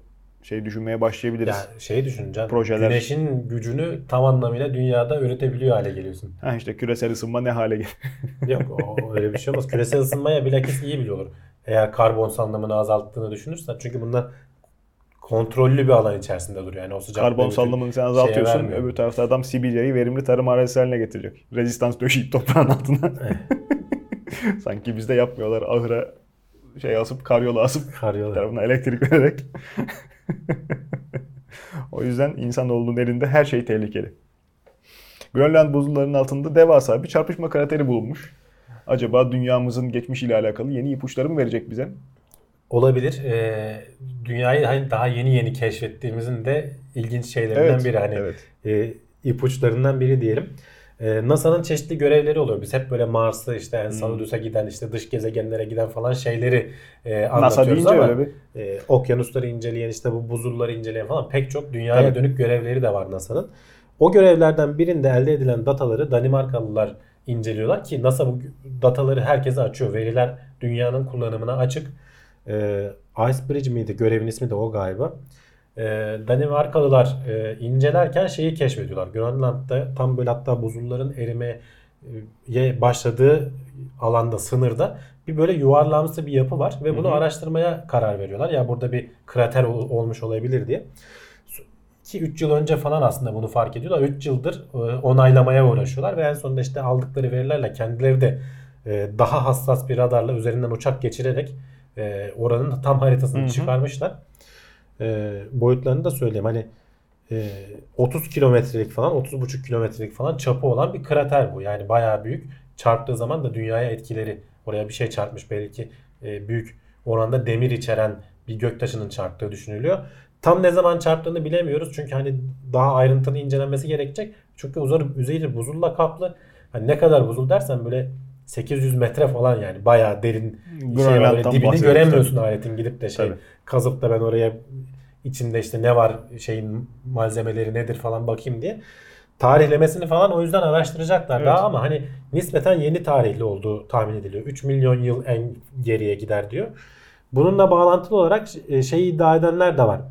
şey düşünmeye başlayabiliriz. Yani şey düşüneceğim. Projeler- Güneşin gücünü tam anlamıyla dünyada üretebiliyor hale geliyorsun. Ha işte küresel ısınma ne hale gelir? Yok o, öyle bir şey olmaz. Küresel ısınmaya bilakis iyi bile olur. Eğer karbon salınımını azalttığını düşünürsen. Çünkü bunlar kontrollü bir alan içerisinde duruyor. Yani o sıcaklığı Karbon salınımını sen azaltıyorsun. Öbür tarafta adam Sibirya'yı verimli tarım arazisi haline getirecek. Rezistans döşeyip toprağın altına. Sanki bizde yapmıyorlar. Ahıra şey asıp karyola asıp Karyola. tarafına elektrik vererek. o yüzden insanoğlunun elinde her şey tehlikeli. Grönland buzullarının altında devasa bir çarpışma krateri bulunmuş. Acaba dünyamızın geçmişiyle alakalı yeni ipuçları mı verecek bize? Olabilir. Ee, dünyayı hani daha yeni yeni keşfettiğimizin de ilginç şeylerinden Evet, biri. Hani evet. e, ipuçlarından biri diyelim. Ee, NASA'nın çeşitli görevleri oluyor. Biz hep böyle Mars'ı işte Hmm. Enceladus'a giden işte dış gezegenlere giden falan şeyleri e, NASA anlatıyoruz deyince ama öyle bir e, okyanusları inceleyen işte bu buzulları inceleyen falan pek çok dünyaya Tabii. dönük görevleri de var NASA'nın. O görevlerden birinde elde edilen dataları Danimarkalılar inceliyorlar ki NASA bu dataları herkese açıyor. Veriler dünyanın kullanımına açık. E, Icebridge miydi? Görevin ismi de o galiba. E, Danimarkalılar e, incelerken şeyi keşfediyorlar. Grönland'da tam böyle hatta buzulların erimeye başladığı alanda, sınırda bir böyle yuvarlamsı bir yapı var ve bunu Hı hı. araştırmaya karar veriyorlar. Ya burada bir krater ol- olmuş olabilir diye. Ki 3 yıl önce falan aslında bunu fark ediyorlar. 3 yıldır e, onaylamaya uğraşıyorlar ve en sonunda işte aldıkları verilerle kendileri de e, daha hassas bir radarla üzerinden uçak geçirerek e, oranın tam haritasını Hı hı. çıkarmışlar. E, boyutlarını da söyleyeyim. Hani e, 30 kilometrelik falan 30,5 kilometrelik falan çapı olan bir krater bu. Yani bayağı büyük. Çarptığı zaman da dünyaya etkileri oraya bir şey çarpmış belki e, büyük oranda demir içeren bir göktaşının çarptığı düşünülüyor. Tam ne zaman çarptığını bilemiyoruz. Çünkü hani daha ayrıntılı incelenmesi gerekecek. Çünkü uzarı, yüzeyi buzulla kaplı. Hani ne kadar buzul dersen böyle 800 metre falan yani bayağı derin şey var. Dibini göremiyorsun tabii. aletin gidip de şey Tabii. kazıp da ben oraya içinde işte ne var şeyin malzemeleri nedir falan bakayım diye. Tarihlemesini falan o yüzden araştıracaklar Evet. daha ama hani nispeten yeni tarihli olduğu tahmin ediliyor. 3 milyon yıl en geriye gider diyor. Bununla bağlantılı olarak e, şeyi iddia edenler de var.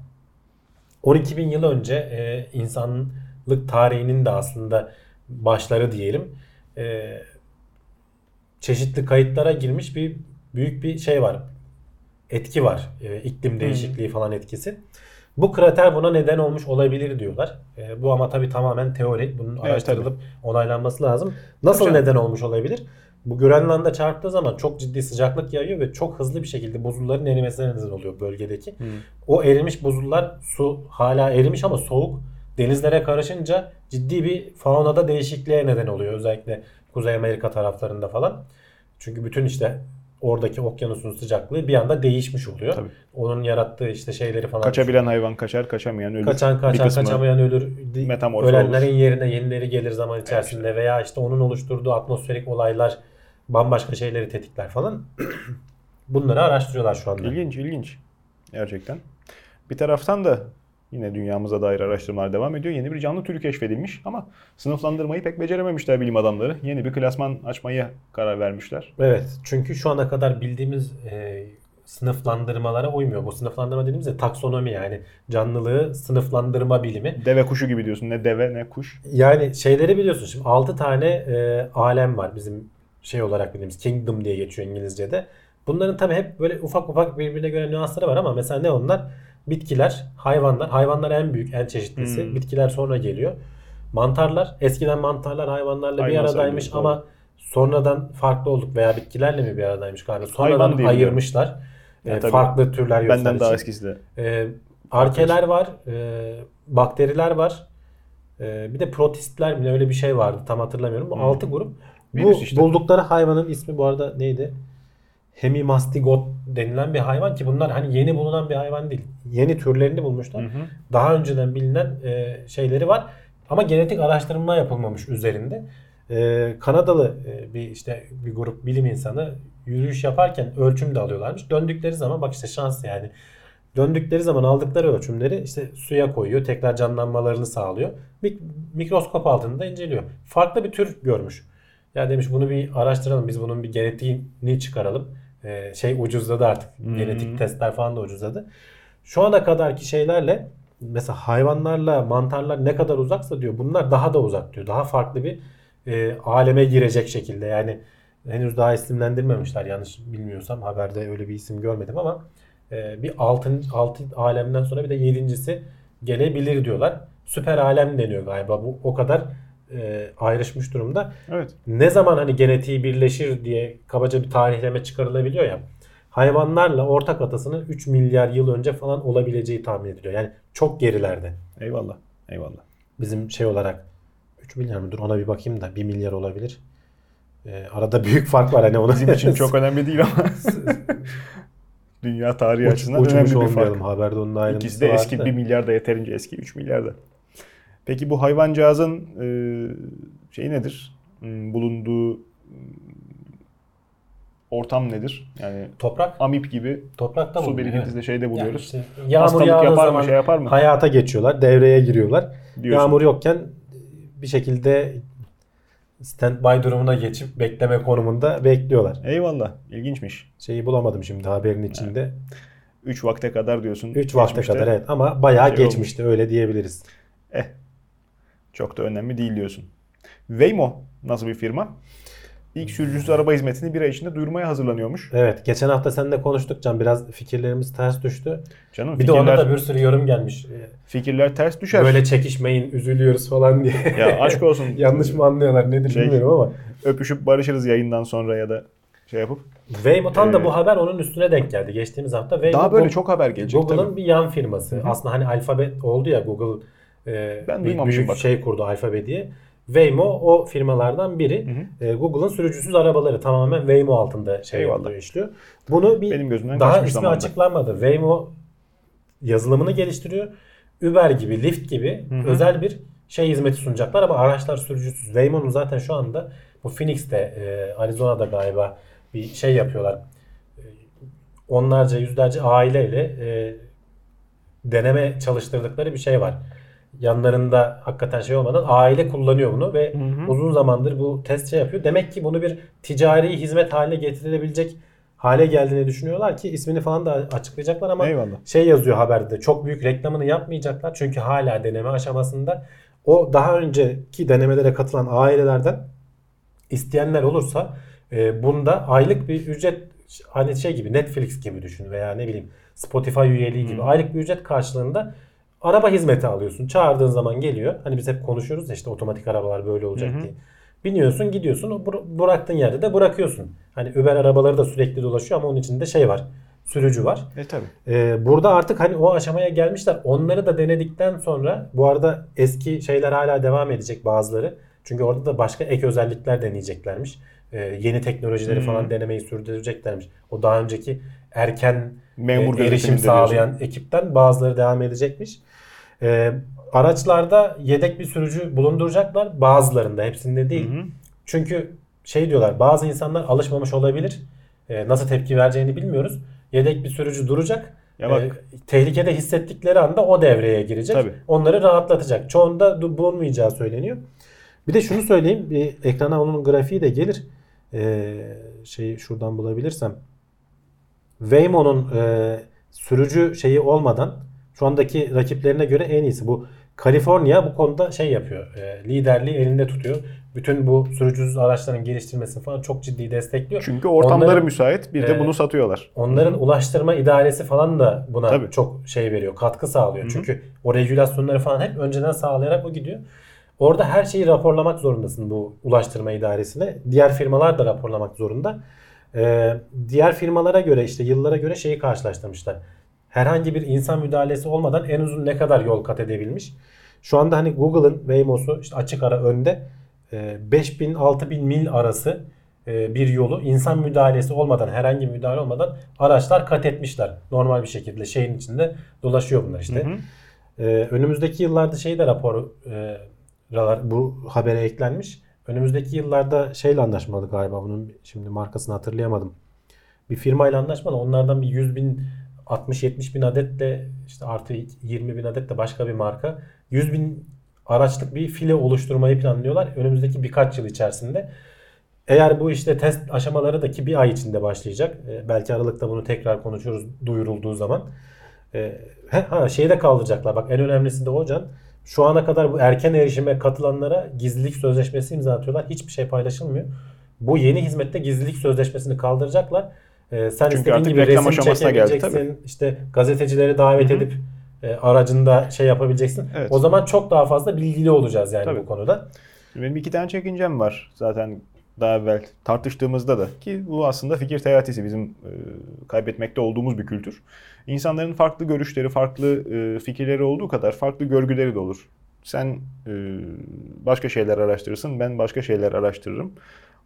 12 bin yıl önce e, insanlık tarihinin de aslında başları diyelim. E, çeşitli kayıtlara girmiş bir büyük bir şey var. Etki var. E, iklim değişikliği falan etkisi. Bu krater buna neden olmuş olabilir diyorlar. E, bu ama tabii tamamen teori. Bunun Evet, araştırılıp onaylanması lazım. Nasıl Tabii neden olmuş olabilir? Bu Grönland'a çarptığı zaman çok ciddi sıcaklık yayıyor ve çok hızlı bir şekilde buzulların erimesine neden oluyor bölgedeki. O erimiş buzullar su hala erimiş ama soğuk denizlere karışınca ciddi bir faunada değişikliğe neden oluyor. Özellikle Kuzey Amerika taraflarında falan. Çünkü bütün işte oradaki okyanusun sıcaklığı bir anda değişmiş oluyor. Tabii. Onun yarattığı işte şeyleri falan. Kaçabilen hayvan kaçar, kaçamayan ölür. Kaçan kaçar, kaçamayan ölür. Ölenlerin olur. yerine yenileri gelir zaman içerisinde veya işte onun oluşturduğu atmosferik olaylar bambaşka şeyleri tetikler falan. Bunları araştırıyorlar şu anda. İlginç, ilginç. Gerçekten. Bir taraftan da yine dünyamıza dair araştırmalar devam ediyor. Yeni bir canlı türü keşfedilmiş ama sınıflandırmayı pek becerememişler bilim adamları. Yeni bir klasman açmaya karar vermişler. Evet. Çünkü şu ana kadar bildiğimiz e, sınıflandırmalara uymuyor. Bu sınıflandırma dediğimiz de taksonomi yani canlılığı sınıflandırma bilimi. Deve kuşu gibi diyorsun. Ne deve ne kuş. Yani şeyleri biliyorsun şimdi 6 tane e, alem var bizim şey olarak bildiğimiz kingdom diye geçiyor İngilizce'de. Bunların tabi hep böyle ufak ufak birbirine göre nüansları var ama mesela ne onlar? Bitkiler, hayvanlar. Hayvanlar en büyük, en çeşitlisi. Hmm. Bitkiler sonra geliyor. Mantarlar. Eskiden mantarlar hayvanlarla bir Hayvan aradaymış ama sonradan farklı olduk veya bitkilerle mi bir aradaymış galiba. Sonradan Hayvan ayırmışlar. E, tabii. farklı türler Benden gösterdiği daha eskisi de. Ee, arkeler var, e, bakteriler var. E, bir de protistler mi öyle bir şey vardı tam hatırlamıyorum. Bu Hmm. 6 grup. Bu Virüs işte. buldukları hayvanın ismi bu arada neydi? Hemimastigot denilen bir hayvan ki bunlar hani yeni bulunan bir hayvan değil. Yeni türlerini bulmuşlar. Hı hı. Daha önceden bilinen e, şeyleri var. Ama genetik araştırma yapılmamış üzerinde. E, Kanadalı e, bir işte bir grup bilim insanı yürüyüş yaparken ölçüm de alıyorlarmış. Döndükleri zaman bak işte şans yani. Döndükleri zaman aldıkları ölçümleri işte suya koyuyor. Tekrar canlanmalarını sağlıyor. Mik- mikroskop altında inceliyor. Farklı bir tür görmüş. Ya demiş bunu bir araştıralım. Biz bunun bir genetiğini çıkaralım. Ee, şey ucuzladı artık. Hmm. Genetik testler falan da ucuzladı. Şu ana kadarki şeylerle mesela hayvanlarla mantarlar ne kadar uzaksa diyor bunlar daha da uzak diyor. Daha farklı bir e, aleme girecek şekilde. Yani henüz daha isimlendirmemişler yanlış bilmiyorsam haberde öyle bir isim görmedim ama e, bir altın altı alemden sonra bir de yedincisi gelebilir diyorlar. Süper alem deniyor galiba. Bu o kadar e, ayrışmış durumda. Evet. Ne zaman hani genetiği birleşir diye kabaca bir tarihleme çıkarılabiliyor ya. Hayvanlarla ortak atasının 3 milyar yıl önce falan olabileceği tahmin ediliyor. Yani çok gerilerde. Eyvallah. Eyvallah. Bizim şey olarak 3 milyar mıdır ona bir bakayım da 1 milyar olabilir. Ee, arada büyük fark var hani onu Bizim için çok önemli değil ama dünya tarihi Uç, açısından önemli bir olmayalım. fark. Haberde onun İkisi de eski da. 1 milyar da yeterince eski 3 milyar da. Peki bu hayvancağızın e, şeyi nedir? Hmm, Bulunduğu hmm, ortam nedir? Yani Toprak. amip gibi Toprakta su bulunuyor, birikintisi de şeyde Yani buluyoruz. işte yağmur Hastalık yapar mı şey yapar mı? hayata geçiyorlar. Devreye giriyorlar. Diyorsun. Yağmur yokken bir şekilde standby durumuna geçip bekleme konumunda bekliyorlar. Eyvallah. İlginçmiş. Şeyi bulamadım şimdi haberin içinde. 3 vakte kadar diyorsun. 3 vakte kadar evet ama bayağı Şey geçmişti öyle diyebiliriz. Çok da önemli değil diyorsun. Waymo nasıl bir firma? İlk sürücüsüz araba hizmetini bir ay içinde duyurmaya hazırlanıyormuş. Evet geçen hafta seninle konuştuk Can biraz fikirlerimiz ters düştü. Canım Bir de ona fikirler, da bir sürü yorum gelmiş. Ee, fikirler ters düşer. Böyle çekişmeyin üzülüyoruz falan diye. Ya aşk olsun. Yanlış mı anlıyorlar nedir Şey- bilmiyorum ama. Öpüşüp barışırız yayından sonra ya da şey yapıp. Waymo tam da Ee, bu haber onun üstüne denk geldi. Geçtiğimiz hafta Waymo Daha böyle Go- çok haber gelecek Google'ın bir yan firması. Aslında hani alfabet oldu ya Google e, Ben bir büyük bak. şey kurdu alfabe diye. Waymo o firmalardan biri. E, Google'ın sürücüsüz arabaları tamamen Waymo altında şey Eyvallah. yapıyor, işliyor. Bunu bir Benim gözümden daha ismi zamanda. açıklanmadı. Waymo yazılımını geliştiriyor. Uber gibi, Lyft gibi özel bir şey hizmeti sunacaklar ama araçlar sürücüsüz. Waymo'nun zaten şu anda bu Phoenix'te, e, Arizona'da galiba bir şey yapıyorlar. E, onlarca, yüzlerce aileyle e, deneme çalıştırdıkları bir şey var. Yanlarında hakikaten şey olmadan aile kullanıyor bunu ve uzun zamandır bu test şey yapıyor. Demek ki bunu bir ticari hizmet haline getirilebilecek hale geldiğini düşünüyorlar ki ismini falan da açıklayacaklar ama Eyvallah. şey yazıyor haberde çok büyük reklamını yapmayacaklar çünkü hala deneme aşamasında. O daha önceki denemelere katılan ailelerden isteyenler olursa e, bunda aylık bir ücret hani şey gibi Netflix gibi düşün veya ne bileyim Spotify üyeliği gibi aylık bir ücret karşılığında araba hizmeti alıyorsun. Çağırdığın zaman geliyor. Hani biz hep konuşuyoruz ya işte otomatik arabalar böyle olacak diye. Biniyorsun gidiyorsun bıra- bıraktığın yerde de bırakıyorsun. Hani Uber arabaları da sürekli dolaşıyor ama onun içinde şey var. Sürücü var. E tabi. Ee, burada artık hani o aşamaya gelmişler. Onları da denedikten sonra bu arada eski şeyler hala devam edecek bazıları. Çünkü orada da başka ek özellikler deneyeceklermiş. E, yeni teknolojileri Hmm. falan denemeyi sürdüreceklermiş. O daha önceki erken Memur e, erişim sağlayan diyorsun. ekipten bazıları devam edecekmiş. E, araçlarda yedek bir sürücü bulunduracaklar. Bazılarında hepsinde değil. Hı hı. Çünkü şey diyorlar bazı insanlar alışmamış olabilir. E, nasıl tepki vereceğini bilmiyoruz. Yedek bir sürücü duracak. Ya bak- E, tehlikede hissettikleri anda o devreye girecek. Tabii. Onları rahatlatacak. Çoğunda bulunmayacağı söyleniyor. Bir de şunu söyleyeyim. Bir ekrana onun grafiği de gelir. E, şeyi şuradan bulabilirsem. Waymo'nun e, sürücü şeyi olmadan şu andaki rakiplerine göre en iyisi. Bu Kaliforniya bu konuda şey yapıyor. e, liderliği elinde tutuyor. Bütün bu sürücüsüz araçların geliştirilmesini falan çok ciddi destekliyor. Çünkü ortamları Onların- müsait bir de Ee, bunu satıyorlar. Onların ulaştırma idaresi falan da buna Tabii. çok şey veriyor, katkı sağlıyor. Hı hı. Çünkü o regülasyonları falan hep önceden sağlayarak o gidiyor. Orada her şeyi raporlamak zorundasın bu ulaştırma idaresine. Diğer firmalar da raporlamak zorunda. Ee, diğer firmalara göre işte yıllara göre şeyi karşılaştırmışlar. Herhangi bir insan müdahalesi olmadan en uzun ne kadar yol kat edebilmiş. Şu anda hani Google'ın Waymo'su işte açık ara önde e, 5000-6000 mil arası e, bir yolu insan müdahalesi olmadan herhangi bir müdahale olmadan araçlar kat etmişler. Normal bir şekilde şeyin içinde dolaşıyor bunlar işte. Hı hı. Ee, önümüzdeki yıllarda şey de rapor e, bu habere eklenmiş. Önümüzdeki yıllarda şeyle anlaşmalı galiba bunun şimdi markasını hatırlayamadım. Bir firmayla anlaşmalı. Onlardan bir 100 bin 60-70 bin adet de işte artı 20 bin adet de başka bir marka. 100 bin araçlık bir file oluşturmayı planlıyorlar. Önümüzdeki birkaç yıl içerisinde. Eğer bu işte test aşamaları da ki bir ay içinde başlayacak. E, belki Aralık'ta bunu tekrar konuşuruz duyurulduğu zaman. E, ha şeyi de kaldıracaklar. Bak en önemlisi de o Can. Şu ana kadar bu erken erişime katılanlara gizlilik sözleşmesi imza atıyorlar. Hiçbir şey paylaşılmıyor. Bu yeni hizmette gizlilik sözleşmesini kaldıracaklar. E, sen Çünkü istediğin gibi resim aşamasına geldi, çekebileceksin. İşte gazetecileri davet Hı hı. edip e, aracında şey yapabileceksin. Evet. O zaman çok daha fazla bilgili olacağız yani Tabii. bu konuda. Benim iki tane çekincem var zaten daha evvel tartıştığımızda da ki bu aslında fikir teatisi bizim e, kaybetmekte olduğumuz bir kültür. İnsanların farklı görüşleri, farklı e, fikirleri olduğu kadar farklı görgüleri de olur. Sen e, başka şeyler araştırırsın, ben başka şeyler araştırırım.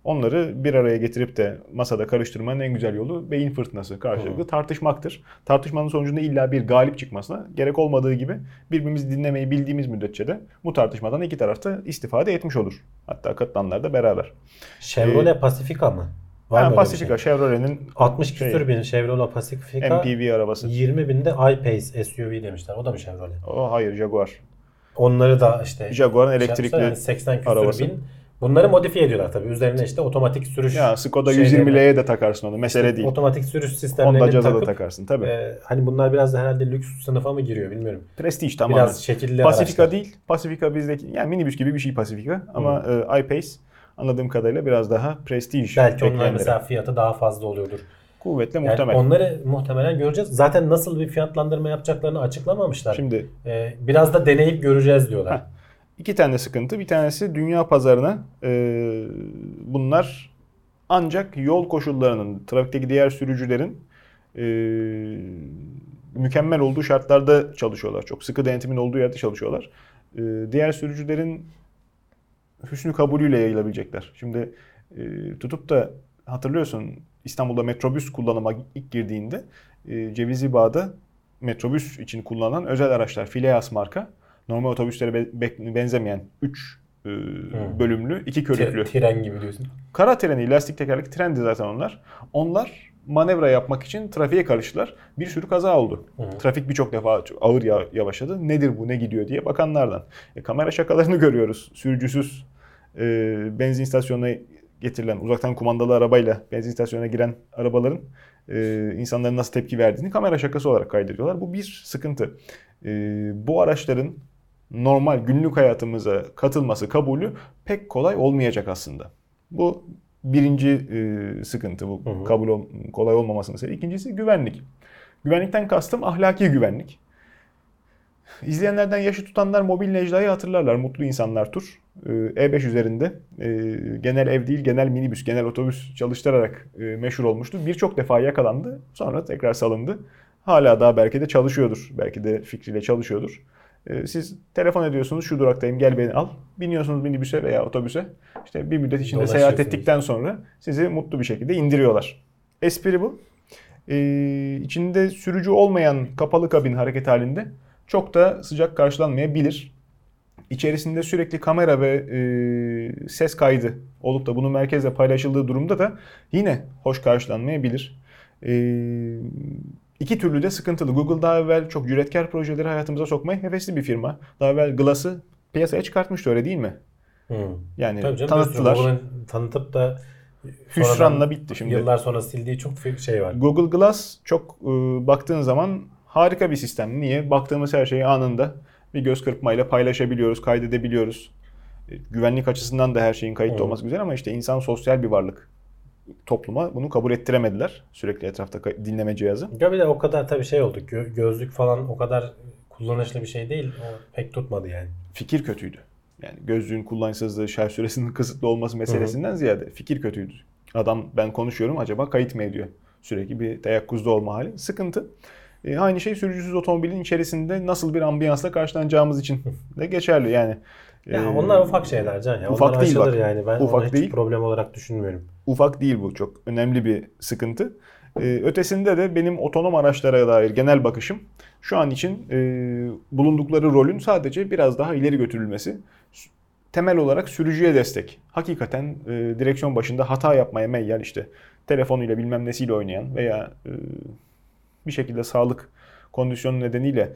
Onları bir araya getirip de masada karıştırmanın en güzel yolu beyin fırtınası karşılıklı tartışmaktır. Tartışmanın sonucunda illa bir galip çıkmasına gerek olmadığı gibi birbirimizi dinlemeyi bildiğimiz müddetçe de bu tartışmadan iki tarafta istifade etmiş olur. Hatta katılanlar da beraber. Chevrolet Pacifica mı? Var Yani Pacifica, şey? Chevrolet'in 60 şey, küsür bin Chevrolet Pacifica. MPV arabası. 20 binde I-Pace SUV demişler. O da mı Chevrolet? O hayır Jaguar. Onları da işte Jaguar'ın şey elektrikli yapmışlar, yani 80 küsür arabası. bin. Bunları modifiye ediyorlar tabii. Üzerine işte otomatik sürüş Ya Skoda şeylerini- 120L'ye de takarsın onu. Mesele değil. Otomatik sürüş Honda sistemlerini Jazz'a da takıp takarsın tabii. e, hani bunlar biraz da herhalde lüks sınıfa mı giriyor bilmiyorum. Prestige tamamen. Biraz şekilli Pacifica araçlar. değil. Pacifica bizdeki yani minibüs gibi bir şey Pacifica ama e, I-Pace anladığım kadarıyla biraz daha prestige. Belki onlar mesela fiyatı daha fazla oluyordur. kuvvetle Yani muhtemel. onları muhtemelen göreceğiz. Zaten nasıl bir fiyatlandırma yapacaklarını açıklamamışlar. Şimdi E, biraz da deneyip göreceğiz diyorlar. Heh. İki tane sıkıntı. Bir tanesi dünya pazarına e, bunlar ancak yol koşullarının, trafikteki diğer sürücülerin e, mükemmel olduğu şartlarda çalışıyorlar. Çok sıkı denetimin olduğu yerde çalışıyorlar. E, diğer sürücülerin hüsnü kabulüyle yayılabilecekler. Şimdi e, tutup da hatırlıyorsun İstanbul'da metrobüs kullanıma ilk girdiğinde e, Cevizli Bağ'da metrobüs için kullanılan özel araçlar Fileas marka normal otobüslere be- be- benzemeyen 3 bölümlü, iki körüklü. Tre- Tren gibi diyorsun. Kara treni, lastik tekerlekli trendi zaten onlar. Onlar manevra yapmak için trafiğe karıştılar. Bir sürü kaza oldu. Hı. Trafik birçok defa ağır ya- yavaşladı. Nedir bu, ne gidiyor diye bakanlardan. E, kamera şakalarını görüyoruz. Sürücüsüz e, benzin istasyonuna getirilen, uzaktan kumandalı arabayla benzin istasyonuna giren arabaların e, insanların nasıl tepki verdiğini kamera şakası olarak kaydediyorlar. Bu bir sıkıntı. E, bu araçların normal günlük hayatımıza katılması, kabulü pek kolay olmayacak aslında. Bu birinci e, sıkıntı bu Hı hı. kabul ol- kolay olmamasının sebebi. İkincisi güvenlik. Güvenlikten kastım ahlaki güvenlik. İzleyenlerden yaşı tutanlar mobil Necla'yı hatırlarlar. Mutlu insanlar tur. Ee, E5 üzerinde e, genel ev değil genel minibüs, genel otobüs çalıştırarak e, meşhur olmuştu. Birçok defa yakalandı. Sonra tekrar salındı. Hala daha belki de çalışıyordur. Belki de fikriyle çalışıyordur. E, siz telefon ediyorsunuz şu duraktayım gel beni al. Biniyorsunuz minibüse veya otobüse. İşte bir müddet içinde seyahat ettikten sonra sizi mutlu bir şekilde indiriyorlar. Espri bu. Ee, içinde sürücü olmayan kapalı kabin hareket halinde çok da sıcak karşılanmayabilir. İçerisinde sürekli kamera ve e, ses kaydı olup da bunun merkezle paylaşıldığı durumda da yine hoş karşılanmayabilir. E, iki türlü de sıkıntılı. Google daha evvel çok cüretkar projeleri hayatımıza sokmaya hevesli bir firma. Daha evvel Glass'ı piyasaya çıkartmıştı öyle değil mi? Hı. Yani Tabii canım, tanıttılar. Google'ın tanıtıp da Hüsranla bitti şimdi. Yıllar sonra sildiği çok şey var. Google Glass çok e, baktığın zaman harika bir sistem. Niye? Baktığımız her şeyi anında bir göz kırpmayla paylaşabiliyoruz, kaydedebiliyoruz. E, güvenlik açısından da her şeyin kayıtlı Hı. olması güzel ama işte insan sosyal bir varlık. Topluma bunu kabul ettiremediler. Sürekli etrafta dinleme cihazı. Ya bir de o kadar tabii şey oldu. gö- gözlük falan o kadar kullanışlı bir şey değil. O pek tutmadı yani. Fikir kötüydü. Yani gözlüğün kullanışsızlığı, şarj süresinin kısıtlı olması meselesinden ziyade fikir kötüydü. Adam ben konuşuyorum acaba kayıt mı ediyor? Sürekli bir teyakkuzda olma hali. Sıkıntı. E, aynı şey sürücüsüz otomobilin içerisinde nasıl bir ambiyansla karşılanacağımız için de geçerli. Yani Ya e, onlar ufak şeyler can ya. ufak onlar değil bak. yani. Ben Ufak değil. problem olarak düşünmüyorum. Ufak değil bu. Çok önemli bir sıkıntı. Ee, ötesinde de benim otonom araçlara dair genel bakışım şu an için e, bulundukları rolün sadece biraz daha ileri götürülmesi. Temel olarak sürücüye destek. Hakikaten e, direksiyon başında hata yapmaya meyyal işte telefonuyla bilmem nesiyle oynayan veya e, bir şekilde sağlık kondisyonu nedeniyle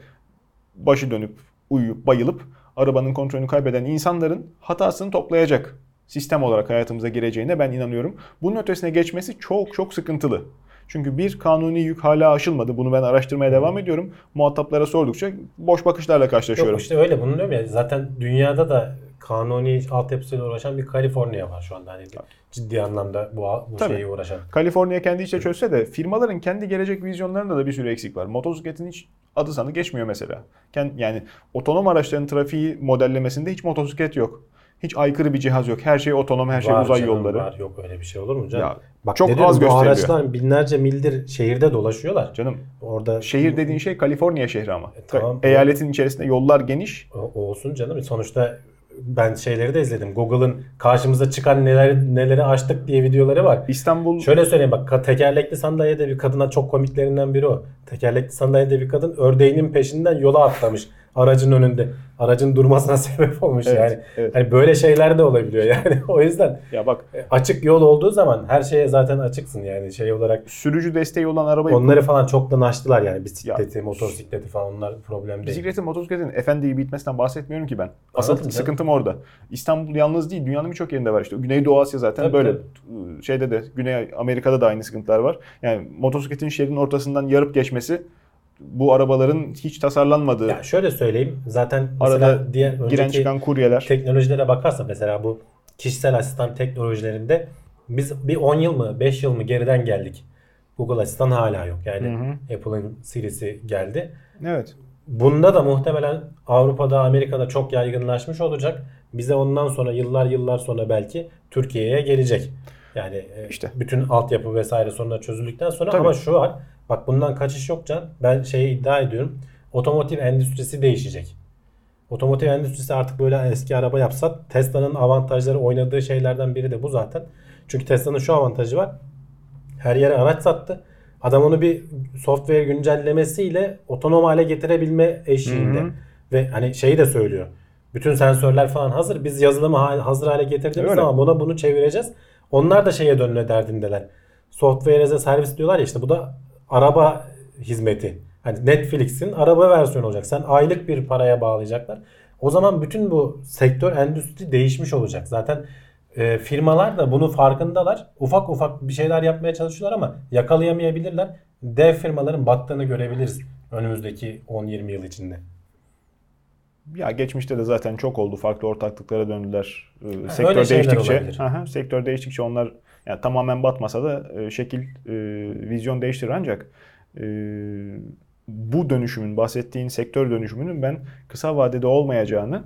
başı dönüp uyuyup bayılıp arabanın kontrolünü kaybeden insanların hatasını toplayacak sistem olarak hayatımıza gireceğine ben inanıyorum. Bunun ötesine geçmesi çok çok sıkıntılı. Çünkü bir kanuni yük hala aşılmadı. Bunu ben araştırmaya devam ediyorum. Muhataplara sordukça boş bakışlarla karşılaşıyorum. Yok işte öyle bunu diyorum ya. Zaten dünyada da kanuni altyapısıyla uğraşan bir Kaliforniya var şu anda. Hani ciddi anlamda bu, bu Tabii. şeyi uğraşan. Kaliforniya kendi içe çözse de firmaların kendi gelecek vizyonlarında da bir sürü eksik var. Motosikletin hiç adı sanı geçmiyor mesela. Yani otonom araçların trafiği modellemesinde hiç motosiklet yok. Hiç aykırı bir cihaz yok. Her şey otonom, her şey Var uzay canım, yolları. Var. Yok öyle bir şey olur mu canım? Ya, Bak çok diyorum, az bu gösteriliyor. araçlar binlerce mildir şehirde dolaşıyorlar. Canım Orada şehir dediğin şey Kaliforniya şehri ama. E, tamam. Eyaletin içerisinde yollar geniş. O- olsun canım. Sonuçta ben şeyleri de izledim. Google'ın karşımıza çıkan neler neleri açtık diye videoları var. İstanbul Şöyle söyleyeyim bak tekerlekli sandalyede bir kadına çok komiklerinden biri o. Tekerlekli sandalyede bir kadın ördeğinin peşinden yola atlamış aracın önünde. Aracın durmasına sebep olmuş Evet, yani. evet. Hani böyle şeyler de olabiliyor yani. o yüzden ya bak e, açık yol olduğu zaman her şeye zaten açıksın yani şey olarak. sürücü desteği olan arabayı Onları falan çoktan açtılar yani bisikleti, Ya, motosikleti falan onlar problem değil. Bisikletin, motosikletin efendi gibi bitmesinden bahsetmiyorum ki ben. Asıl Anladım sıkıntım orada. İstanbul yalnız değil, dünyanın birçok yerinde var işte. Güneydoğu Asya zaten Tabii, böyle. tabii. Şeyde de, Güney Amerika'da da aynı sıkıntılar var. Yani motosikletin şeridin ortasından yarıp geçmesi bu arabaların hiç tasarlanmadığı, Ya şöyle söyleyeyim zaten arada diğer giren çıkan kuryeler. teknolojilere bakarsa mesela bu kişisel asistan teknolojilerinde biz bir 10 yıl mı 5 yıl mı geriden geldik. Google Asistan hala yok. Yani Apple'ın Siri'si geldi. Evet. Bunda da muhtemelen Avrupa'da, Amerika'da çok yaygınlaşmış olacak. Bize ondan sonra yıllar yıllar sonra belki Türkiye'ye gelecek. Yani e, İşte. bütün altyapı vesaire sorunlar çözüldükten sonra Tabii. ama şu var. Bak bundan kaçış yok Can. Ben şeyi iddia ediyorum. Otomotiv endüstrisi değişecek. Otomotiv endüstrisi artık böyle eski araba yapsa Tesla'nın avantajları oynadığı şeylerden biri de bu zaten. Çünkü Tesla'nın şu avantajı var. Her yere araç sattı. Adam onu bir software güncellemesiyle otonom hale getirebilme eşiğinde. Hı hı. Ve hani şeyi de söylüyor. Bütün sensörler falan hazır. Biz yazılımı ha- hazır hale getirdiğimiz Öyle. zaman buna bunu çevireceğiz. Onlar da şeye dönme derdindeler. Software as a service diyorlar ya işte bu da araba hizmeti. Hani Netflix'in araba versiyonu olacak. Sen aylık bir paraya bağlayacaklar. O zaman bütün bu sektör, endüstri değişmiş olacak. Zaten e, firmalar da bunun farkındalar. Ufak ufak bir şeyler yapmaya çalışıyorlar ama yakalayamayabilirler. Dev firmaların battığını görebiliriz önümüzdeki 10-20 yıl içinde. Ya geçmişte de zaten çok oldu. Farklı ortaklıklara döndüler. Ee, sektör öyle şeyler değiştikçe. Aha, sektör değiştikçe onlar yani tamamen batmasa da e, şekil, e, vizyon değiştirir ancak e, bu dönüşümün, bahsettiğin sektör dönüşümünün ben kısa vadede olmayacağını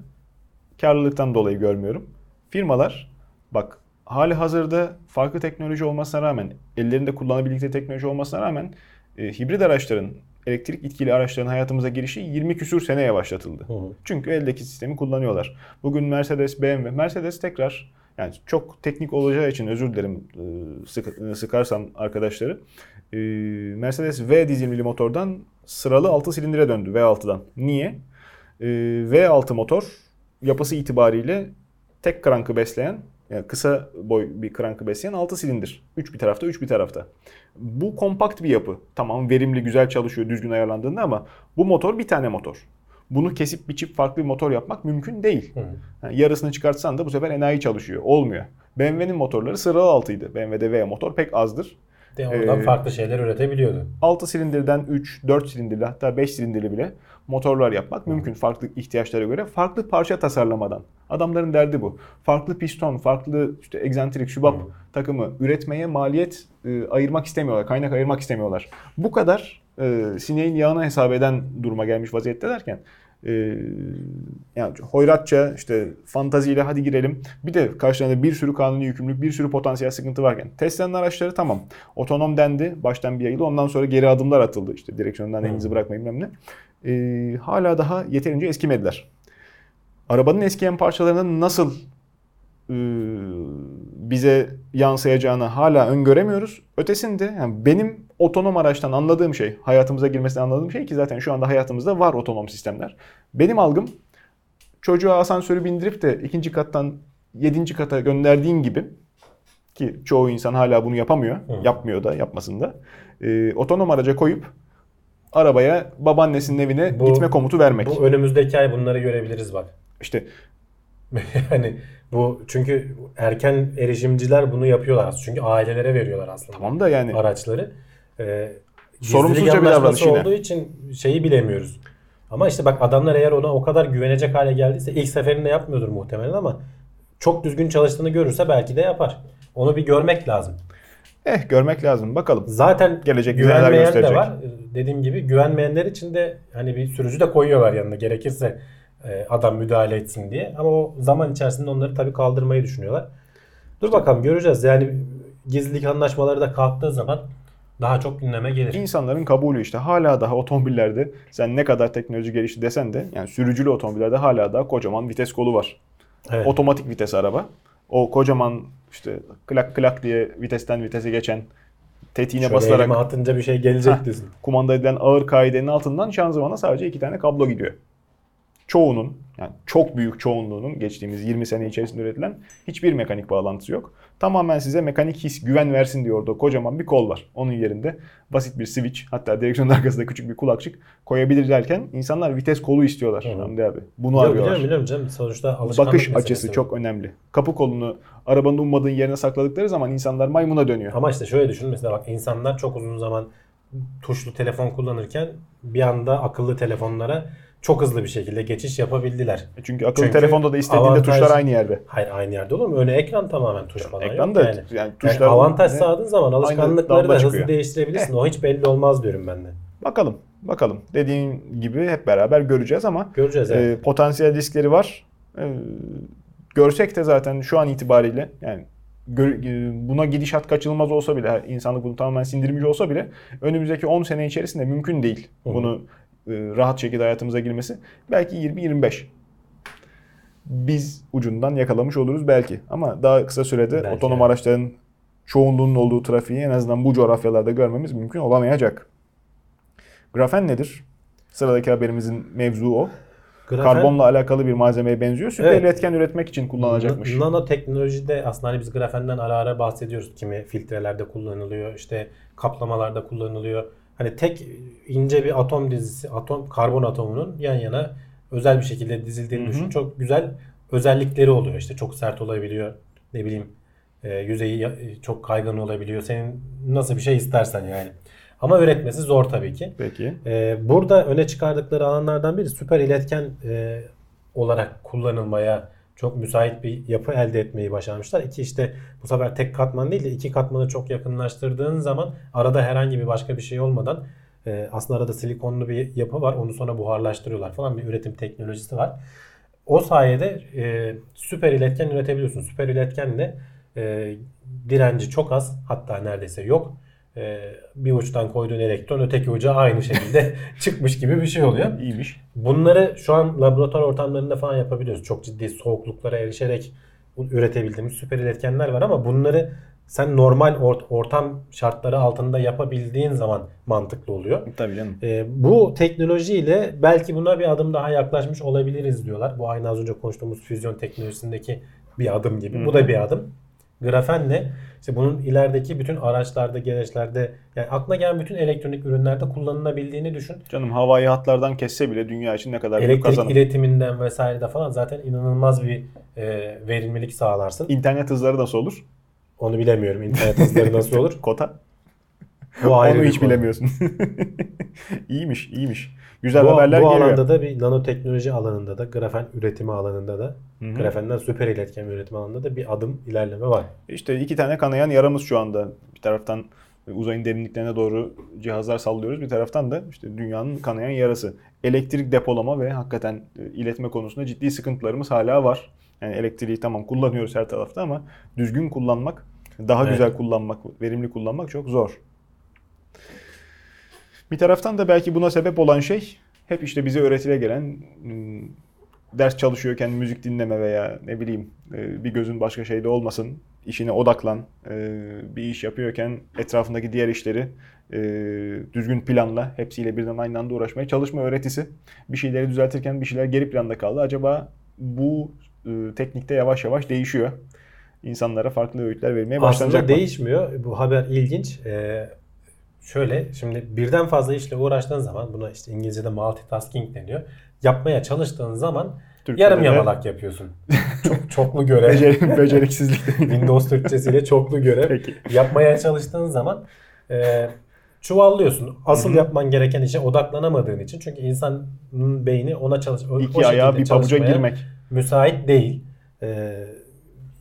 karlılıktan dolayı görmüyorum. Firmalar bak hali hazırda farklı teknoloji olmasına rağmen, ellerinde kullanabildikleri teknoloji olmasına rağmen e, hibrit araçların elektrik itkili araçların hayatımıza girişi 20 küsür seneye başlatıldı. Hı hı. Çünkü eldeki sistemi kullanıyorlar. Bugün Mercedes, BMW, Mercedes tekrar yani çok teknik olacağı için özür dilerim e, sık- sıkarsam arkadaşları. E, Mercedes V dizilimli motordan sıralı 6 silindire döndü V6'dan. Niye? E, V6 motor yapısı itibariyle tek krankı besleyen yani kısa boy bir krankı besleyen 6 silindir. 3 bir tarafta, 3 bir tarafta. Bu kompakt bir yapı. Tamam verimli, güzel çalışıyor düzgün ayarlandığında ama bu motor bir tane motor. Bunu kesip biçip farklı bir motor yapmak mümkün değil. Hı. Yani yarısını çıkartsan da bu sefer enayi çalışıyor. Olmuyor. BMW'nin motorları sıralı altıydı. BMW'de V motor pek azdır. De oradan Ee, farklı şeyler üretebiliyordu. 6 silindirden 3, 4 silindirli hatta 5 silindirli bile motorlar yapmak mümkün farklı ihtiyaçlara göre. Farklı parça tasarlamadan. Adamların derdi bu. Farklı piston, farklı işte egzantrik, şubap takımı üretmeye maliyet e, ayırmak istemiyorlar. Kaynak ayırmak istemiyorlar. Bu kadar e, sineğin yağını hesap eden duruma gelmiş vaziyettelerken e, yani hoyratça işte fantaziyle hadi girelim. Bir de karşılarında bir sürü kanuni yükümlülük, bir sürü potansiyel sıkıntı varken. Tesla'nın araçları tamam. Otonom dendi. Baştan bir yayılı. Ondan sonra geri adımlar atıldı. İşte direksiyondan elinizi bırakmayın bilmem ne. E, hala daha yeterince eskimediler. Arabanın eskiyen parçalarının nasıl e, bize yansıyacağını hala öngöremiyoruz. Ötesinde yani benim otonom araçtan anladığım şey, hayatımıza girmesinden anladığım şey ki zaten şu anda hayatımızda var otonom sistemler. Benim algım çocuğa asansörü bindirip de ikinci kattan yedinci kata gönderdiğin gibi ki çoğu insan hala bunu yapamıyor. Yapmıyor da yapmasın da. E, otonom araca koyup arabaya babaannesinin evine Bu- gitme komutu vermek. Bu önümüzdeki ay bunları görebiliriz bak. İşte yani bu çünkü erken erişimciler bunu yapıyorlar. Çünkü ailelere veriyorlar aslında. tamam da yani araçları. Ee, Sorumsuzca bir davranış yine. olduğu için şeyi bilemiyoruz. Ama işte bak adamlar eğer ona o kadar güvenecek hale geldiyse ilk seferinde yapmıyordur muhtemelen ama çok düzgün çalıştığını görürse belki de yapar. Onu bir görmek lazım. eh görmek lazım. Bakalım. Zaten Gelecek neler güvenmeyen de gösterecek. var. Dediğim gibi güvenmeyenler için de hani bir sürücü de koyuyorlar yanına gerekirse e, adam müdahale etsin diye. Ama o zaman içerisinde onları tabii kaldırmayı düşünüyorlar. Dur bakalım göreceğiz. Yani gizlilik anlaşmaları da kalktığı zaman daha çok gündeme gelir. İnsanların kabulü işte hala daha otomobillerde sen ne kadar teknoloji gelişti desen de yani sürücülü otomobillerde hala daha kocaman vites kolu var. Evet. Otomatik vites araba. O kocaman işte klak klak diye vitesten vitese geçen tetiğine Şöyle basarak atınca bir şey gelecek diyorsun. kumanda edilen ağır kaidenin altından şanzımana sadece iki tane kablo gidiyor. Çoğunun yani çok büyük çoğunluğunun geçtiğimiz 20 sene içerisinde üretilen hiçbir mekanik bağlantısı yok. Tamamen size mekanik his, güven versin diye orada kocaman bir kol var. Onun yerinde basit bir switch hatta direksiyonun arkasında küçük bir kulakçık koyabilir derken insanlar vites kolu istiyorlar. Hı. Hamdi abi. Bunu Yok, arıyorlar. biliyorum biliyorum canım. Sonuçta alışkanlık Bakış açısı bu. çok önemli. Kapı kolunu arabanın ummadığın yerine sakladıkları zaman insanlar maymuna dönüyor. Ama işte şöyle düşün mesela bak insanlar çok uzun zaman tuşlu telefon kullanırken bir anda akıllı telefonlara çok hızlı bir şekilde geçiş yapabildiler. Çünkü akıllı Çünkü telefonda da istediğinde avantaj- tuşlar aynı yerde. Hayır aynı yerde olur mu? Öne ekran tamamen tuş falan Ekran yok da yani. yani, Yani tuşlar avantaj ne- sağladığın zaman alışkanlıkları da hızlı değiştirebilirsin. O hiç belli olmaz diyorum ben de. Bakalım. Bakalım. Dediğim gibi hep beraber göreceğiz ama Göreceğiz evet. e, potansiyel riskleri var. E, görsek de zaten şu an itibariyle yani e, buna gidişat kaçınılmaz olsa bile insanlık bunu tamamen sindirmiş olsa bile önümüzdeki 10 sene içerisinde mümkün değil. Hı. Bunu e, rahat şekilde hayatımıza girmesi. Belki 20-25. Biz ucundan yakalamış oluruz belki. Ama daha kısa sürede Belki, otonom evet. araçların çoğunluğunun olduğu trafiği en azından bu coğrafyalarda görmemiz mümkün olamayacak. Grafen nedir? Sıradaki haberimizin mevzu o. Grafen- Karbonla alakalı bir malzemeye benziyor. Süper Evet. iletken üretmek için kullanılacakmış. Nanoteknolojide aslında hani biz grafenden ara ara bahsediyoruz. Kimi filtrelerde kullanılıyor, işte kaplamalarda kullanılıyor. Hani tek ince bir atom dizisi, atom karbon atomunun yan yana özel bir şekilde dizildiğini Hı hı. düşün. Çok güzel özellikleri oluyor. İşte çok sert olabiliyor. Ne bileyim e, yüzeyi ya- çok kaygan olabiliyor. Senin nasıl bir şey istersen yani. Ama üretmesi zor tabii ki. Peki. Ee, burada öne çıkardıkları alanlardan biri süper iletken e, olarak kullanılmaya çok müsait bir yapı elde etmeyi başarmışlar. İki işte bu sefer tek katman değil de iki katmanı çok yakınlaştırdığın zaman arada herhangi bir başka bir şey olmadan e, aslında arada silikonlu bir yapı var. Onu sonra buharlaştırıyorlar falan bir üretim teknolojisi var. O sayede e, süper iletken üretebiliyorsun. Süper iletkenle e, direnci çok az hatta neredeyse yok. E, bir uçtan koyduğun elektron öteki uca aynı şekilde çıkmış gibi bir şey oluyor. İyiymiş. Bunları şu an laboratuvar ortamlarında falan yapabiliyoruz. Çok ciddi soğukluklara erişerek üretebildiğimiz süper iletkenler var ama bunları sen normal ort- ortam şartları altında yapabildiğin zaman mantıklı oluyor. Tabii canım. Ee, bu teknolojiyle belki buna bir adım daha yaklaşmış olabiliriz diyorlar. Bu aynı az önce konuştuğumuz füzyon teknolojisindeki bir adım gibi. Bu da bir adım. Grafenle işte bunun ilerideki bütün araçlarda, gereçlerde yani aklına gelen bütün elektronik ürünlerde kullanılabildiğini düşün. Canım havai hatlardan kesse bile dünya için ne kadar büyük Elektrik kazanım. iletiminden vesairede falan zaten inanılmaz bir e, verimlilik sağlarsın. İnternet hızları nasıl olur? Onu bilemiyorum. İnternet hızları nasıl olur? Kota. Bu ayrı Onu hiç konu. bilemiyorsun. iyiymiş, iyiymiş. Güzel Bu, haberler bu geliyor. alanda da bir nanoteknoloji alanında da grafen üretimi alanında da grafenden süper iletken üretim alanında da bir adım ilerleme var. İşte iki tane kanayan yaramız şu anda. Bir taraftan uzayın derinliklerine doğru cihazlar sallıyoruz. Bir taraftan da işte dünyanın kanayan yarası. Elektrik depolama ve hakikaten e, iletme konusunda ciddi sıkıntılarımız hala var. Yani elektriği tamam kullanıyoruz her tarafta ama düzgün kullanmak, daha Evet. güzel kullanmak, verimli kullanmak çok zor. Bir taraftan da belki buna sebep olan şey hep işte bize öğretile gelen hmm, ders çalışıyorken müzik dinleme veya ne bileyim e, bir gözün başka şeyde olmasın, işine odaklan, e, bir iş yapıyorken etrafındaki diğer işleri e, düzgün planla, hepsiyle birden aynı anda uğraşmaya çalışma öğretisi. Bir şeyleri düzeltirken bir şeyler geri planda kaldı. Acaba bu teknikte yavaş yavaş değişiyor. İnsanlara farklı öğütler vermeye başlanacak Aslında mı? değişmiyor. Bu haber ilginç. Ee, şöyle şimdi birden fazla işle uğraştığın zaman buna işte İngilizce'de multitasking deniyor. Yapmaya çalıştığın zaman Türkçe'de yarım yamalak yapıyorsun. Çok, çoklu görev. Becer- beceriksizlik Windows Türkçesiyle çoklu görev. Peki. Yapmaya çalıştığın zaman e, çuvallıyorsun. Asıl yapman gereken işe odaklanamadığın için. Çünkü insanın beyni ona çalış o- o İki ayağa şekilde bir pabuca girmek. müsait değil. E,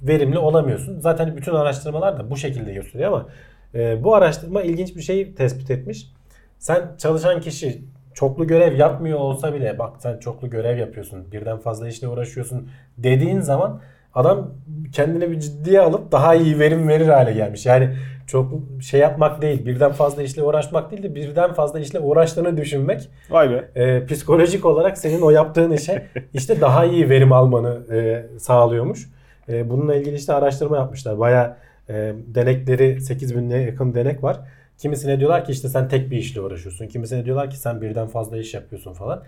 verimli olamıyorsun. Zaten bütün araştırmalar da bu şekilde gösteriyor ama e, bu araştırma ilginç bir şey tespit etmiş. Sen çalışan kişi çoklu görev yapmıyor olsa bile bak sen çoklu görev yapıyorsun, birden fazla işle uğraşıyorsun dediğin zaman adam kendini bir ciddiye alıp daha iyi verim verir hale gelmiş. Yani çok şey yapmak değil, birden fazla işle uğraşmak değil de birden fazla işle uğraştığını düşünmek Vay be. e, psikolojik olarak senin o yaptığın işe işte daha iyi verim almanı e, sağlıyormuş. E, bununla ilgili işte araştırma yapmışlar. Baya e, denekleri 8000'e yakın denek var. Kimisine diyorlar ki işte sen tek bir işle uğraşıyorsun. Kimisine diyorlar ki sen birden fazla iş yapıyorsun falan.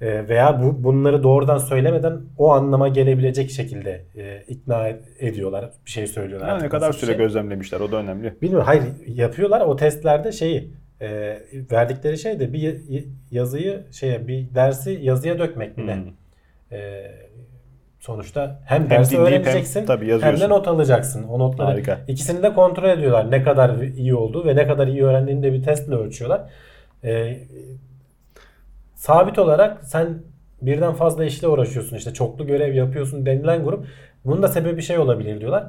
E, veya bu bunları doğrudan söylemeden o anlama gelebilecek şekilde e, ikna ed- ediyorlar. Bir şey söylüyorlar. Ne kadar süre şey. gözlemlemişler o da önemli. Bilmiyorum. Hayır yapıyorlar. O testlerde şeyi e, verdikleri şey de bir yazıyı şeye bir dersi yazıya dökmek mi ne? Hmm. E, sonuçta hem, Hem dersi dinleyip hem öğreneceksin tabii hem de not alacaksın. O notları Harika. ikisini de kontrol ediyorlar. Ne kadar iyi olduğu ve ne kadar iyi öğrendiğini de bir testle ölçüyorlar. E, sabit olarak sen birden fazla işle uğraşıyorsun işte çoklu görev yapıyorsun denilen grup bunun da sebebi şey olabilir diyorlar.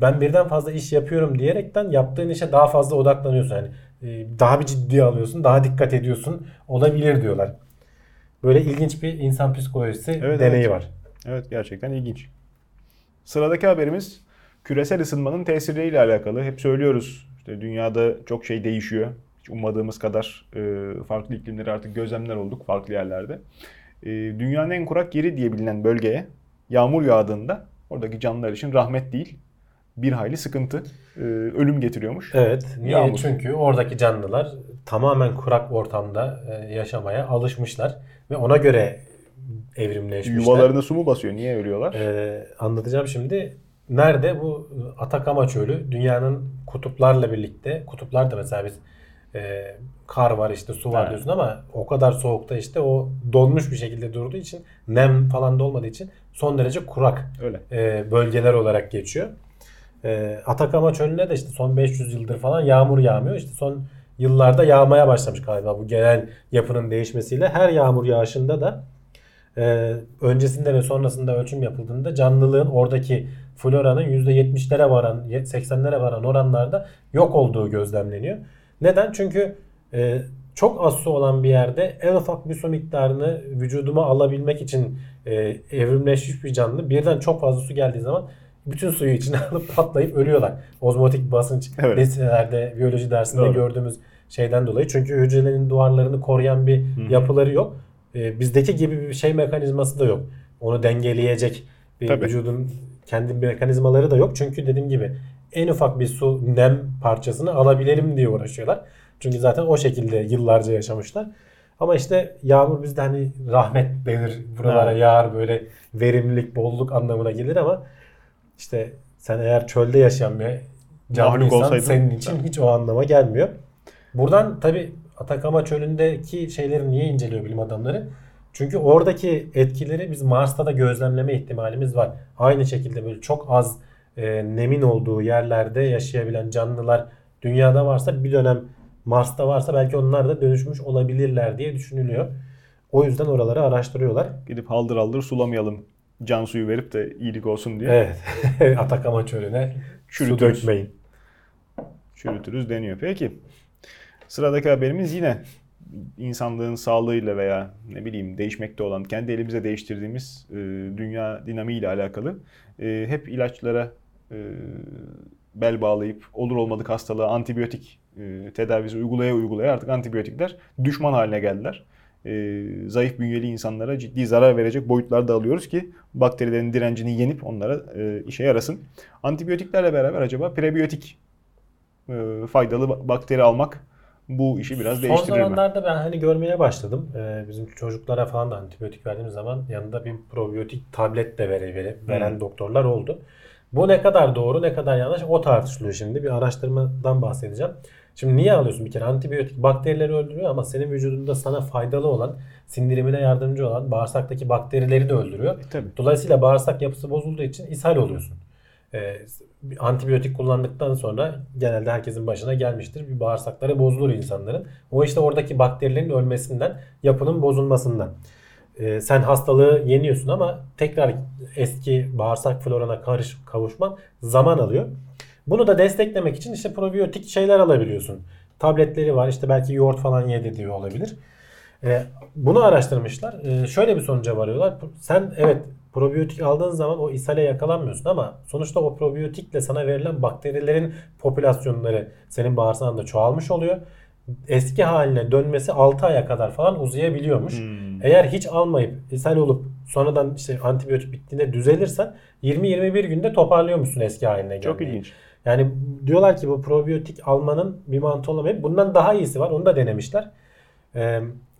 Ben birden fazla iş yapıyorum diyerekten yaptığın işe daha fazla odaklanıyorsun. Yani e, daha bir ciddiye alıyorsun, daha dikkat ediyorsun olabilir diyorlar. Böyle ilginç bir insan psikolojisi Evet, deneyi evet. var. Evet gerçekten ilginç. Sıradaki haberimiz küresel ısınmanın tesirleriyle alakalı. Hep söylüyoruz işte dünyada çok şey değişiyor. Hiç ummadığımız kadar e, farklı iklimleri artık gözlemler olduk farklı yerlerde. E, dünyanın en kurak yeri diye bilinen bölgeye yağmur yağdığında oradaki canlılar için rahmet değil bir hayli sıkıntı, e, ölüm getiriyormuş. Evet. Niye? Yağmur. Çünkü oradaki canlılar tamamen kurak ortamda e, yaşamaya alışmışlar ve ona göre evrimleşmişler. Yuvalarına su mu basıyor? Niye ölüyorlar? Ee, anlatacağım şimdi. Nerede bu Atakama çölü dünyanın kutuplarla birlikte kutuplar da mesela biz e, kar var işte su var Evet. diyorsun ama o kadar soğukta işte o donmuş bir şekilde durduğu için nem falan da olmadığı için son derece kurak Öyle. e, bölgeler olarak geçiyor. E, Atakama çölüne de işte son 500 yıldır falan yağmur yağmıyor. İşte son yıllarda yağmaya başlamış galiba bu genel yapının değişmesiyle. Her yağmur yağışında da e, öncesinde ve sonrasında ölçüm yapıldığında canlılığın oradaki floranın %70'lere varan 80'lere varan oranlarda yok olduğu gözlemleniyor. Neden? Çünkü e, çok az su olan bir yerde en ufak bir su miktarını vücuduma alabilmek için e, evrimleşmiş bir canlı birden çok fazla su geldiği zaman bütün suyu içine alıp patlayıp ölüyorlar. Ozmotik basınç Evet. liselerde biyoloji dersinde Doğru. gördüğümüz şeyden dolayı. Çünkü hücrelerin duvarlarını koruyan bir yapıları yok. Ee, bizdeki gibi bir şey mekanizması da yok. Onu dengeleyecek bir Tabii. vücudun kendi mekanizmaları da yok. Çünkü dediğim gibi en ufak bir su nem parçasını alabilelim diye uğraşıyorlar. Çünkü zaten o şekilde yıllarca yaşamışlar. Ama işte yağmur bizde hani rahmet denir buralara Evet. yağar böyle verimlilik, bolluk anlamına gelir ama işte sen eğer çölde yaşayan bir canlı Mahluk insan olsaydın- senin için hiç o anlama gelmiyor. Buradan tabi Atakama çölündeki şeyleri niye inceliyor bilim adamları? Çünkü oradaki etkileri biz Mars'ta da gözlemleme ihtimalimiz var. Aynı şekilde böyle çok az e, nemin olduğu yerlerde yaşayabilen canlılar dünyada varsa bir dönem Mars'ta varsa belki onlar da dönüşmüş olabilirler diye düşünülüyor. O yüzden oraları araştırıyorlar. Gidip haldır haldır sulamayalım. Can suyu verip de iyilik olsun diye Evet. Atakama çölüne su Çürütürüz. dökmeyin. çürütürüz deniyor. Peki. Sıradaki haberimiz yine insanlığın sağlığıyla veya ne bileyim değişmekte olan, kendi elimize değiştirdiğimiz e, dünya dinamiğiyle alakalı. E, hep ilaçlara e, bel bağlayıp olur olmadık hastalığa antibiyotik e, tedavisi uygulaya uygulaya artık antibiyotikler düşman haline geldiler. E, zayıf bünyeli insanlara ciddi zarar verecek boyutlarda alıyoruz ki bakterilerin direncini yenip onlara e, işe yarasın. Antibiyotiklerle beraber acaba prebiyotik e, faydalı ba- bakteri almak bu işi biraz Son değiştirir mi? zamanlarda ben hani görmeye başladım. Ee, bizim çocuklara falan da antibiyotik verdiğimiz zaman yanında bir probiyotik tablet de vere, vere- veren Hmm. doktorlar oldu. Bu ne kadar doğru ne kadar yanlış o tartışılıyor şimdi. Bir araştırmadan bahsedeceğim. Şimdi niye alıyorsun bir kere? Antibiyotik bakterileri öldürüyor ama senin vücudunda sana faydalı olan, sindirimine yardımcı olan bağırsaktaki bakterileri de öldürüyor. Tabii. Dolayısıyla bağırsak yapısı bozulduğu için ishal oluyorsun. Ee, antibiyotik kullandıktan sonra genelde herkesin başına gelmiştir. Bir bağırsakları bozulur insanların. O işte oradaki bakterilerin ölmesinden, yapının bozulmasından. Ee, sen hastalığı yeniyorsun ama tekrar eski bağırsak florana karış, kavuşman zaman alıyor. Bunu da desteklemek için işte probiyotik şeyler alabiliyorsun. Tabletleri var işte belki yoğurt falan yedirdiği olabilir. Ee, bunu araştırmışlar. Ee, şöyle bir sonuca varıyorlar. Sen evet probiyotik aldığın zaman o ishale yakalanmıyorsun ama sonuçta o probiyotikle sana verilen bakterilerin popülasyonları senin bağırsağında çoğalmış oluyor. Eski haline dönmesi 6 aya kadar falan uzayabiliyormuş. Hmm. Eğer hiç almayıp ishal olup sonradan işte antibiyotik bittiğinde düzelirsen 20-21 günde toparlıyormuşsun eski haline Çok gelmeyi. ilginç. Yani diyorlar ki bu probiyotik almanın bir mantığı olamayıp bundan daha iyisi var. Onu da denemişler.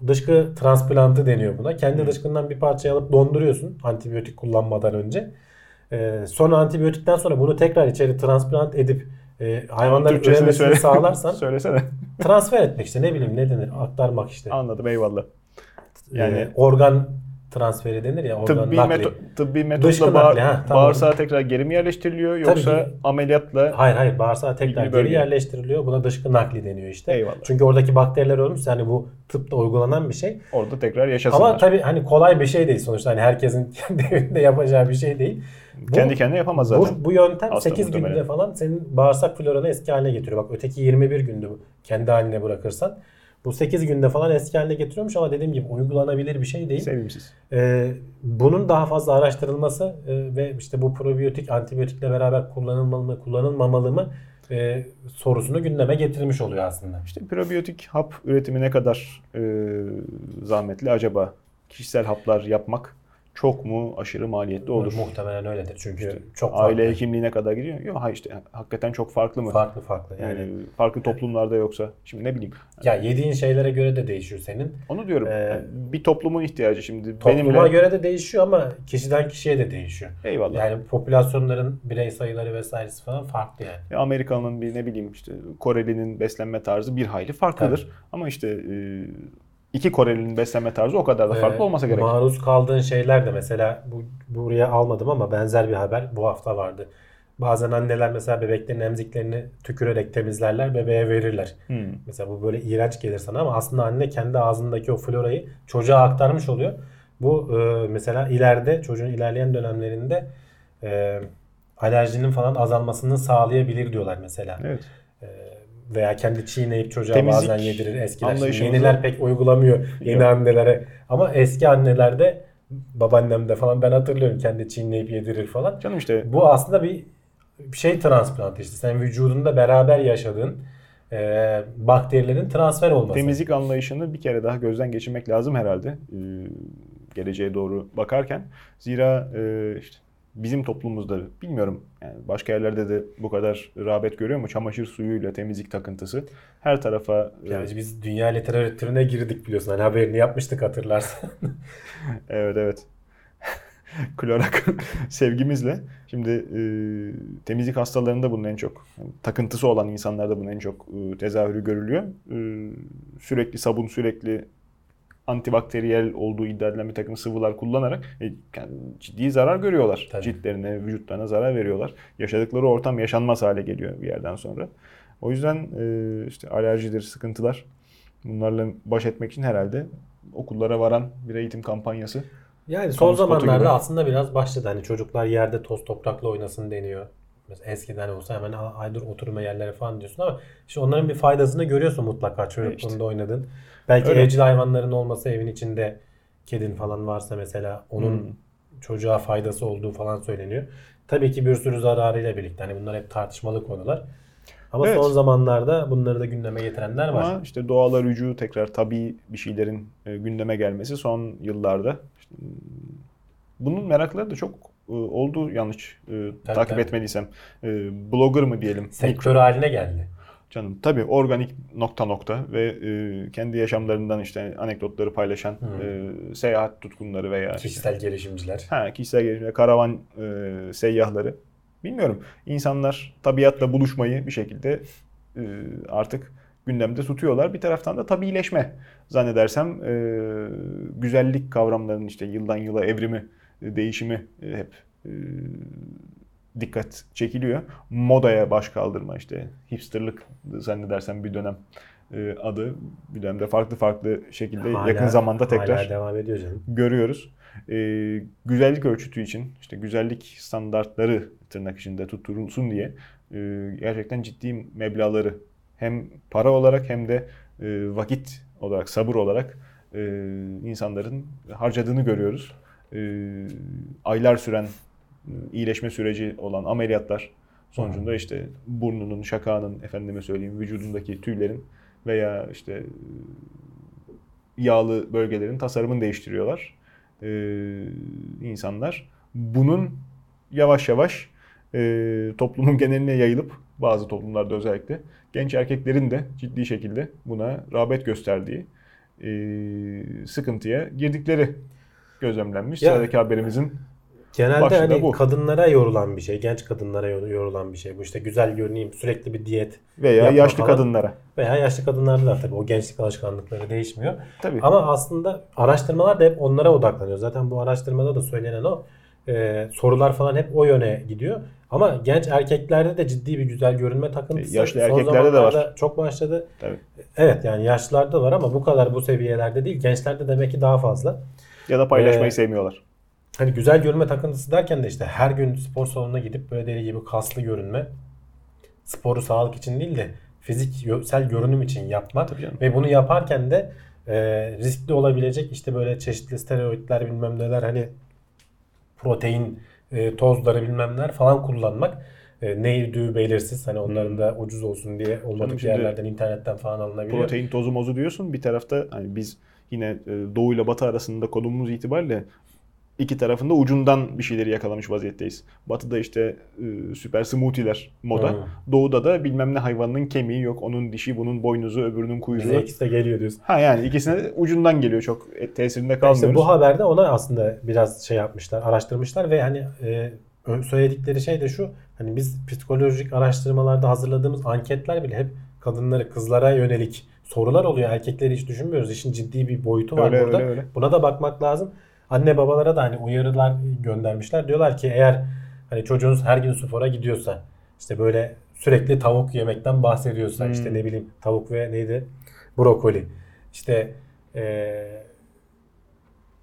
Dışkı transplantı deniyor buna. Kendi dışkından bir parçayı alıp donduruyorsun antibiyotik kullanmadan önce. Ee, sonra antibiyotikten sonra bunu tekrar içeri transplant edip e, hayvanların Türkçesini üremesini söyle. sağlarsan Söylesene. transfer etmek işte ne bileyim ne denir aktarmak işte. Anladım eyvallah. Yani Yani organ transferi denir ya organ tıbbi, nakli. meto tıbbi metotla bağır- ha, tamam. bağırsağa tekrar geri mi yerleştiriliyor Tabii yoksa ki. ameliyatla Hayır hayır bağırsağa tekrar geri yerleştiriliyor. Buna dışkı nakli deniyor işte. Eyvallah. Çünkü oradaki bakteriler ölmüş. Yani bu tıpta uygulanan bir şey. orada tekrar yaşasınlar. Ama tabii hani kolay bir şey değil sonuçta. Hani herkesin kendi evinde yapacağı bir şey değil. Bu, Kendi kendine yapamaz zaten. bu, bu yöntem Hasta 8 muhtemelen. günde falan senin bağırsak floranı eski haline getiriyor. Bak öteki 21 gündü bu. Kendi haline bırakırsan. Bu 8 günde falan eski haline getiriyormuş ama dediğim gibi uygulanabilir bir şey değil. Sevimsiz. Ee, bunun daha fazla araştırılması e, ve işte bu probiyotik antibiyotikle beraber kullanılmalı mı kullanılmamalı mı e, sorusunu gündeme getirmiş oluyor aslında. İşte probiyotik hap üretimi ne kadar e, zahmetli acaba? Kişisel haplar yapmak çok mu aşırı maliyetli olur? Muhtemelen öyledir çünkü çok farklı. Aile hekimliğine kadar gidiyor. Yok hayır işte hakikaten çok farklı mı? farklı farklı yani. Yani farklı toplumlarda yoksa. Şimdi ne bileyim. ya yediğin şeylere göre de değişiyor senin. Onu diyorum. Ee, Yani bir toplumun ihtiyacı şimdi. Topluma benimle göre de değişiyor ama kişiden kişiye de değişiyor. eyvallah. Yani popülasyonların birey sayıları vesairesi falan farklı yani. Ya Amerikan'ın bir ne bileyim işte Koreli'nin beslenme tarzı bir hayli farklıdır. Ama işte e, iki Koreli'nin beslenme tarzı o kadar da farklı Ee, olmasa gerek. Maruz kaldığın şeyler de mesela bu buraya almadım ama benzer bir haber bu hafta vardı. Bazen anneler mesela bebeklerin emziklerini tükürerek temizlerler, bebeğe verirler. Hmm. Mesela bu böyle iğrenç gelir sana ama aslında anne kendi ağzındaki o florayı çocuğa aktarmış oluyor. Bu e, mesela ileride çocuğun ilerleyen dönemlerinde e, alerjinin falan azalmasını sağlayabilir diyorlar mesela. Evet. Veya kendi çiğneyip çocuğa Temizlik bazen yedirir eskiler. Şimdi yeniler pek uygulamıyor yeni Yok. annelere. Ama eski annelerde babaannemde falan ben hatırlıyorum kendi çiğneyip yedirir falan. Canım işte Bu aslında bir bir şey transplantı işte. Sen vücudunda beraber yaşadığın e, bakterilerin transfer olması. temizlik anlayışını bir kere daha gözden geçirmek lazım herhalde. Ee, geleceğe doğru bakarken. Zira e, işte bizim toplumumuzda bilmiyorum yani başka yerlerde de bu kadar rağbet görüyor mu? Çamaşır suyuyla temizlik takıntısı her tarafa e, Yani biz dünya literatürüne girdik biliyorsun. Hani haberini yapmıştık hatırlarsan. Evet evet. Klorak sevgimizle. Şimdi e, temizlik hastalarında bunun en çok yani takıntısı olan insanlarda bunun en çok e, tezahürü görülüyor. E, sürekli sabun, sürekli antibakteriyel olduğu iddia edilen bir takım sıvılar kullanarak e, ciddi zarar görüyorlar. Tabii. Ciltlerine, vücutlarına zarar veriyorlar. Yaşadıkları ortam yaşanmaz hale geliyor bir yerden sonra. O yüzden e, işte alerjidir, sıkıntılar bunlarla baş etmek için herhalde okullara varan bir eğitim kampanyası. Yani son zamanlarda gibi. aslında biraz başladı. Hani çocuklar yerde toz toprakla oynasın deniyor. Mesela eskiden olsa hemen "Aa, aydır oturma yerleri falan diyorsun ama işte onların bir faydasını görüyorsun mutlaka çocukluğunda işte. oynadın. Belki Öyle. evcil hayvanların olması evin içinde kedin falan varsa mesela onun Hmm. çocuğa faydası olduğu falan söyleniyor. Tabii ki bir sürü zararıyla birlikte. Hani bunlar hep tartışmalı konular. Ama Evet. son zamanlarda bunları da gündeme getirenler var. Ama işte doğala rücu tekrar tabii bir şeylerin e, gündeme gelmesi son yıllarda. işte, m, bunun merakları da çok oldu yanlış e, takip tabii. etmediysem. E, blogger mı diyelim? Sektör haline geldi. Canım tabii organik nokta nokta ve e, kendi yaşamlarından işte anekdotları paylaşan e, seyahat tutkunları veya işte- Kişisel gelişimciler. Ha, kişisel gelişim, karavan e, seyyahları. Bilmiyorum. İnsanlar tabiatla buluşmayı bir şekilde e, artık gündemde tutuyorlar. Bir taraftan da tabiileşme zannedersem e, güzellik kavramlarının işte yıldan yıla evrimi, e, değişimi e, hep e, dikkat çekiliyor. Modaya baş kaldırma işte hipsterlık zannedersem bir dönem e, adı bir dönemde farklı farklı şekilde Hala- yakın zamanda tekrar Hala devam ediyor canım. görüyoruz. Ee, güzellik ölçütü için işte güzellik standartları tırnak içinde tutturulsun diye e, gerçekten ciddi meblağları hem para olarak hem de e, vakit olarak, sabır olarak e, insanların harcadığını görüyoruz. E, aylar süren e, iyileşme süreci olan ameliyatlar sonucunda işte burnunun, şakağının, efendime söyleyeyim vücudundaki tüylerin veya işte e, yağlı bölgelerin tasarımını değiştiriyorlar insanlar. Bunun yavaş yavaş e, toplumun geneline yayılıp bazı toplumlarda özellikle genç erkeklerin de ciddi şekilde buna rağbet gösterdiği e, sıkıntıya girdikleri gözlemlenmiş. Ya- Sıradaki haberimizin Genelde hani bu. kadınlara yorulan bir şey, genç kadınlara yor- yorulan bir şey. Bu işte güzel görüneyim, sürekli bir diyet veya yaşlı falan. kadınlara. veya yaşlı kadınlarda da tabii o gençlik alışkanlıkları değişmiyor. Tabii. Ama aslında araştırmalar da hep onlara odaklanıyor. Zaten bu araştırmada da söylenen o. Ee, sorular falan hep o yöne gidiyor. Ama genç erkeklerde de ciddi bir güzel görünme takıntısı. E, yaşlı son erkeklerde de var. Çok başladı. Tabii. Evet yani yaşlılarda var ama bu kadar bu seviyelerde değil. Gençlerde demek ki daha fazla. Ya da paylaşmayı Ee, sevmiyorlar. Hani güzel görünme takıntısı derken de işte her gün spor salonuna gidip böyle deli gibi kaslı görünme. Sporu sağlık için değil de fiziksel görünüm için yapmak. Ve bunu yaparken de e, riskli olabilecek işte böyle çeşitli steroidler bilmem neler hani protein e, tozları bilmem neler falan kullanmak. E, neydi belirsiz hani onların da ucuz olsun diye olmadık Hmm. yerlerden internetten falan alınabiliyor. Protein tozu mozu diyorsun. Bir tarafta hani biz yine e, Doğu ile Batı arasında konumumuz itibariyle iki tarafında ucundan bir şeyleri yakalamış vaziyetteyiz. Batı'da işte e, süper smoothie'ler moda. Hı. Doğu'da da bilmem ne hayvanının kemiği yok. Onun dişi, bunun boynuzu, öbürünün kuyruğu. Bize ikisi de geliyor diyorsun. Ha yani ikisine ucundan geliyor çok e, tesirinde kalmıyoruz. İşte bu haberde ona aslında biraz şey yapmışlar, araştırmışlar ve hani e, söyledikleri şey de şu. Hani biz psikolojik araştırmalarda hazırladığımız anketler bile hep kadınları, kızlara yönelik sorular oluyor. Erkekleri hiç düşünmüyoruz. İşin ciddi bir boyutu var Öyle, burada. öyle, öyle. Buna da bakmak lazım. Anne babalara da hani uyarılar göndermişler. Diyorlar ki eğer hani çocuğunuz her gün spora gidiyorsa işte böyle sürekli tavuk yemekten bahsediyorsa Hmm. işte ne bileyim tavuk ve neydi? Brokoli. İşte eee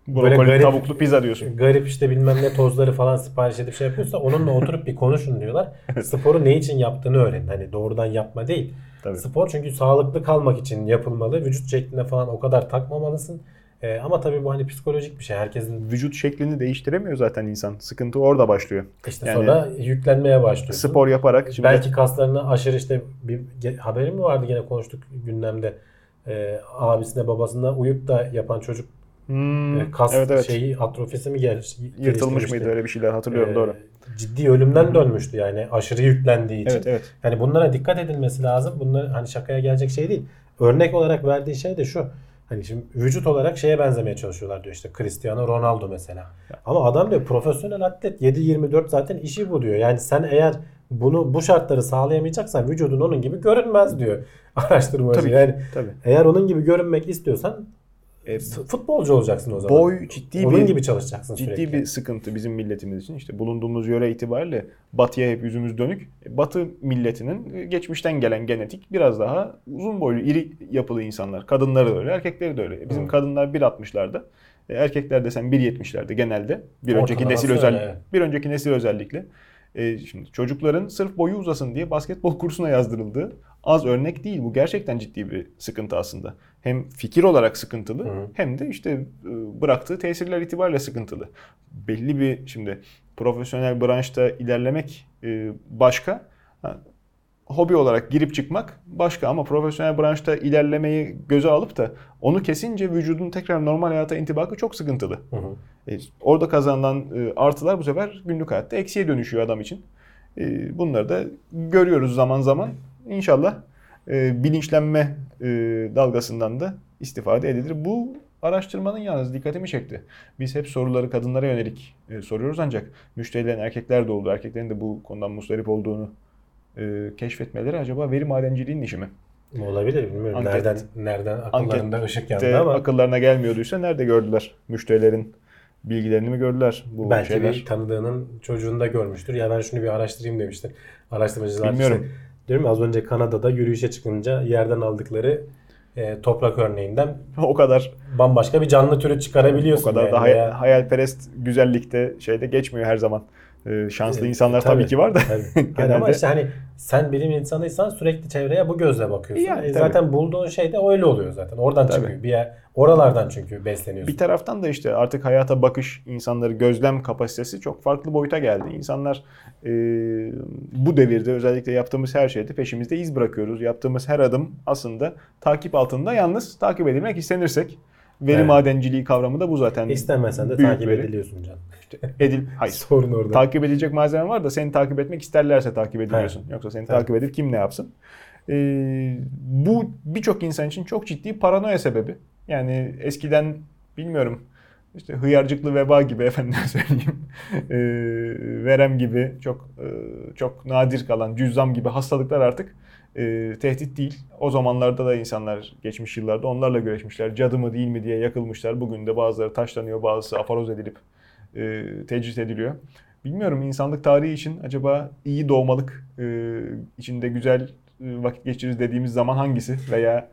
Brokoli, böyle garip- tavuklu pizza diyorsun. garip işte bilmem ne tozları falan sipariş edip şey yapıyorsa onunla oturup bir konuşun diyorlar. Sporu ne için yaptığını öğrenin. Hani doğrudan yapma değil. Tabii. Spor çünkü sağlıklı kalmak için yapılmalı. Vücut şekline falan o kadar takmamalısın. E, ama tabii bu hani psikolojik bir şey. Herkesin Vücut şeklini değiştiremiyor zaten insan. Sıkıntı orada başlıyor. işte Yani sonra yüklenmeye başlıyorsun. Spor yaparak şimdi Belki kaslarını aşırı işte bir haberi mi vardı gene konuştuk gündemde. E, abisine babasına uyup da yapan çocuk Hmm, e, kas evet evet. şeyi atrofisi mi gel Yırtılmış geliştirmişti? mıydı öyle bir şeyler hatırlıyorum E, doğru. Ciddi ölümden dönmüştü yani aşırı yüklendiği için. Evet evet. Yani bunlara dikkat edilmesi lazım. Bunlar hani şakaya gelecek şey değil. Örnek olarak verdiği şey de şu. Hani şimdi vücut olarak şeye benzemeye çalışıyorlar diyor işte Cristiano Ronaldo mesela. Ama adam diyor profesyonel atlet 7-24 zaten işi bu diyor. Yani sen eğer bunu bu şartları sağlayamayacaksan vücudun onun gibi görünmez diyor araştırmacı. Tabii yani tabii. eğer onun gibi görünmek istiyorsan E, futbolcu olacaksın o zaman. boy ciddi onun bir gibi çalışacaksın ciddi sürekli. bir sıkıntı bizim milletimiz için. İşte bulunduğumuz yöre itibariyle batıya hep yüzümüz dönük. E, Batı milletinin geçmişten gelen genetik biraz daha uzun boylu, iri yapılı insanlar. Kadınları da öyle, erkekleri de öyle. E, Bizim Hı. kadınlar 1.60'larda. e, Erkekler desen 1.70'lerde genelde. Bir önceki Ortalaması nesil özel öyle, bir önceki nesil özellikle. E, şimdi çocukların sırf boyu uzasın diye basketbol kursuna yazdırıldığı az örnek değil. Bu gerçekten ciddi bir sıkıntı aslında. Hem fikir olarak sıkıntılı Hı hem de işte e, bıraktığı tesirler itibariyle sıkıntılı. Belli bir şimdi profesyonel branşta ilerlemek e, başka. Hobi olarak girip çıkmak başka ama profesyonel branşta ilerlemeyi göze alıp da onu kesince vücudun tekrar normal hayata intibakı çok sıkıntılı. Hı hı. E, orada kazanılan e, artılar bu sefer günlük hayatta eksiye dönüşüyor adam için. E, bunları da görüyoruz zaman zaman. İnşallah e, bilinçlenme e, dalgasından da istifade edilir. Bu araştırmanın yalnız dikkatimi çekti. Biz hep soruları kadınlara yönelik e, soruyoruz ancak müşterilerin erkekler de oldu. Erkeklerin de bu konudan mustarip olduğunu e, keşfetmeleri acaba veri madenciliğinin işi mi? Olabilir bilmiyorum. Anket- nereden nereden akıllarında ışık yandı ama akıllarına gelmiyorduysa nerede gördüler? Müşterilerin bilgilerini mi gördüler bu Belki şeyler? bir tanıdığının çocuğunda görmüştür. Ya ben şunu bir araştırayım demiştir. Araştırmacılar Bilmiyorum. işte, diyorum az önce Kanada'da yürüyüşe çıkınca yerden aldıkları e, toprak örneğinden o kadar bambaşka bir canlı türü o çıkarabiliyorsun. kadar yani. da hay- hayalperest güzellikte şeyde geçmiyor her zaman. Ee, şanslı E, insanlar tabii, tabii, ki var da. Tabii. Hayır ama Genelde- işte hani sen bilim insanıysan sürekli çevreye bu gözle bakıyorsun. Yani E, tabii. zaten bulduğun şey de öyle oluyor zaten. Oradan Tabii. çıkıyor. Bir yer, oralardan çünkü besleniyorsun. Bir taraftan da işte artık hayata bakış, insanları gözlem kapasitesi çok farklı boyuta geldi. İnsanlar e, bu devirde özellikle yaptığımız her şeyde peşimizde iz bırakıyoruz. Yaptığımız her adım aslında takip altında yalnız takip edilmek istenirsek. Veri Evet. madenciliği kavramı da bu zaten. İstemesen de takip veri. ediliyorsun can. Edil, hayır. Sorun orada. takip edilecek malzeme var da seni takip etmek isterlerse takip ediliyorsun. Yoksa seni Evet. takip edip kim ne yapsın? Ee, bu birçok insan için çok ciddi paranoya sebebi. Yani eskiden bilmiyorum işte hıyarcıklı veba gibi efendim söyleyeyim. Ee, verem gibi çok e, çok nadir kalan cüzzam gibi hastalıklar artık e, tehdit değil. O zamanlarda da insanlar geçmiş yıllarda onlarla güreşmişler. Cadı mı değil mi diye yakılmışlar. Bugün de bazıları taşlanıyor, bazısı afaroz edilip e, tecrit ediliyor. Bilmiyorum insanlık tarihi için acaba iyi doğmalık e, içinde güzel e, vakit geçiririz dediğimiz zaman hangisi veya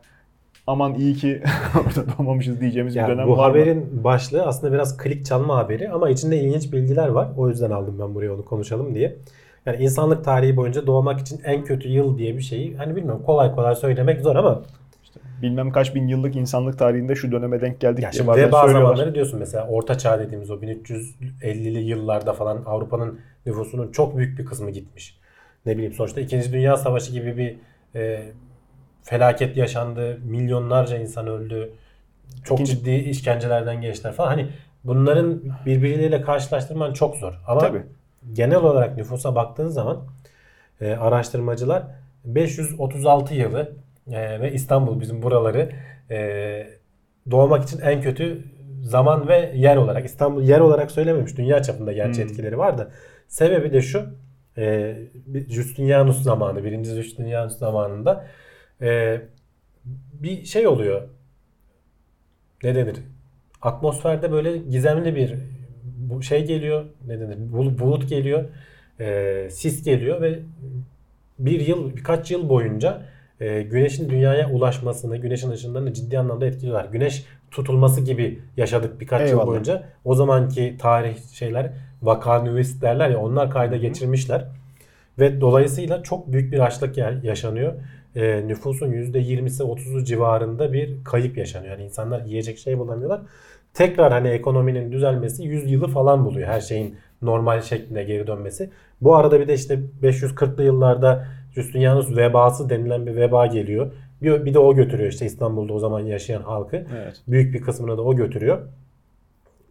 aman iyi ki orada doğmamışız diyeceğimiz bir Ya dönem bu var mı? haberin başlığı aslında biraz klik çalma haberi ama içinde ilginç bilgiler var. O yüzden aldım ben buraya onu konuşalım diye. Yani insanlık tarihi boyunca doğmak için en kötü yıl diye bir şeyi hani bilmiyorum kolay kolay söylemek zor ama Bilmem kaç bin yıllık insanlık tarihinde şu döneme denk geldik ya diye bazen veba söylüyorlar. zamanları diyorsun mesela orta çağ dediğimiz o 1350'li yıllarda falan Avrupa'nın nüfusunun çok büyük bir kısmı gitmiş. Ne bileyim sonuçta 2. Dünya Savaşı gibi bir e, felaket yaşandı. Milyonlarca insan öldü. Çok İkinci- ciddi işkencelerden geçtiler falan. Hani bunların birbirleriyle karşılaştırman çok zor. Ama Tabii. Genel olarak nüfusa baktığın zaman e, araştırmacılar 536 yılı e, ve İstanbul bizim buraları e, doğmak için en kötü zaman ve yer olarak İstanbul yer olarak söylememiş. Dünya çapında gerçi Hmm. etkileri var da. Sebebi de şu. E, Justinianus zamanı, birinci Justinianus zamanında e, bir şey oluyor. Ne denir? Atmosferde böyle gizemli bir bu şey geliyor. Ne denir? Bul- Bulut geliyor. E, sis geliyor ve bir yıl, birkaç yıl boyunca e, güneşin dünyaya ulaşmasını, güneşin ışınlarını ciddi anlamda etkiliyorlar. Güneş tutulması gibi yaşadık birkaç Eyvallah. yıl boyunca. O zamanki tarih şeyler vakanüvist derler ya onlar kayda geçirmişler. Ve dolayısıyla çok büyük bir açlık ya- yaşanıyor. e, nüfusun %20'si 30'u civarında bir kayıp yaşanıyor. Yani insanlar yiyecek şey bulamıyorlar. Tekrar hani ekonominin düzelmesi 100 yılı falan buluyor. Her şeyin normal şekline geri dönmesi. Bu arada bir de işte 540'lı yıllarda Justinianus vebası denilen bir veba geliyor. Bir, bir de o götürüyor işte İstanbul'da o zaman yaşayan halkı. Evet. Büyük bir kısmını da o götürüyor.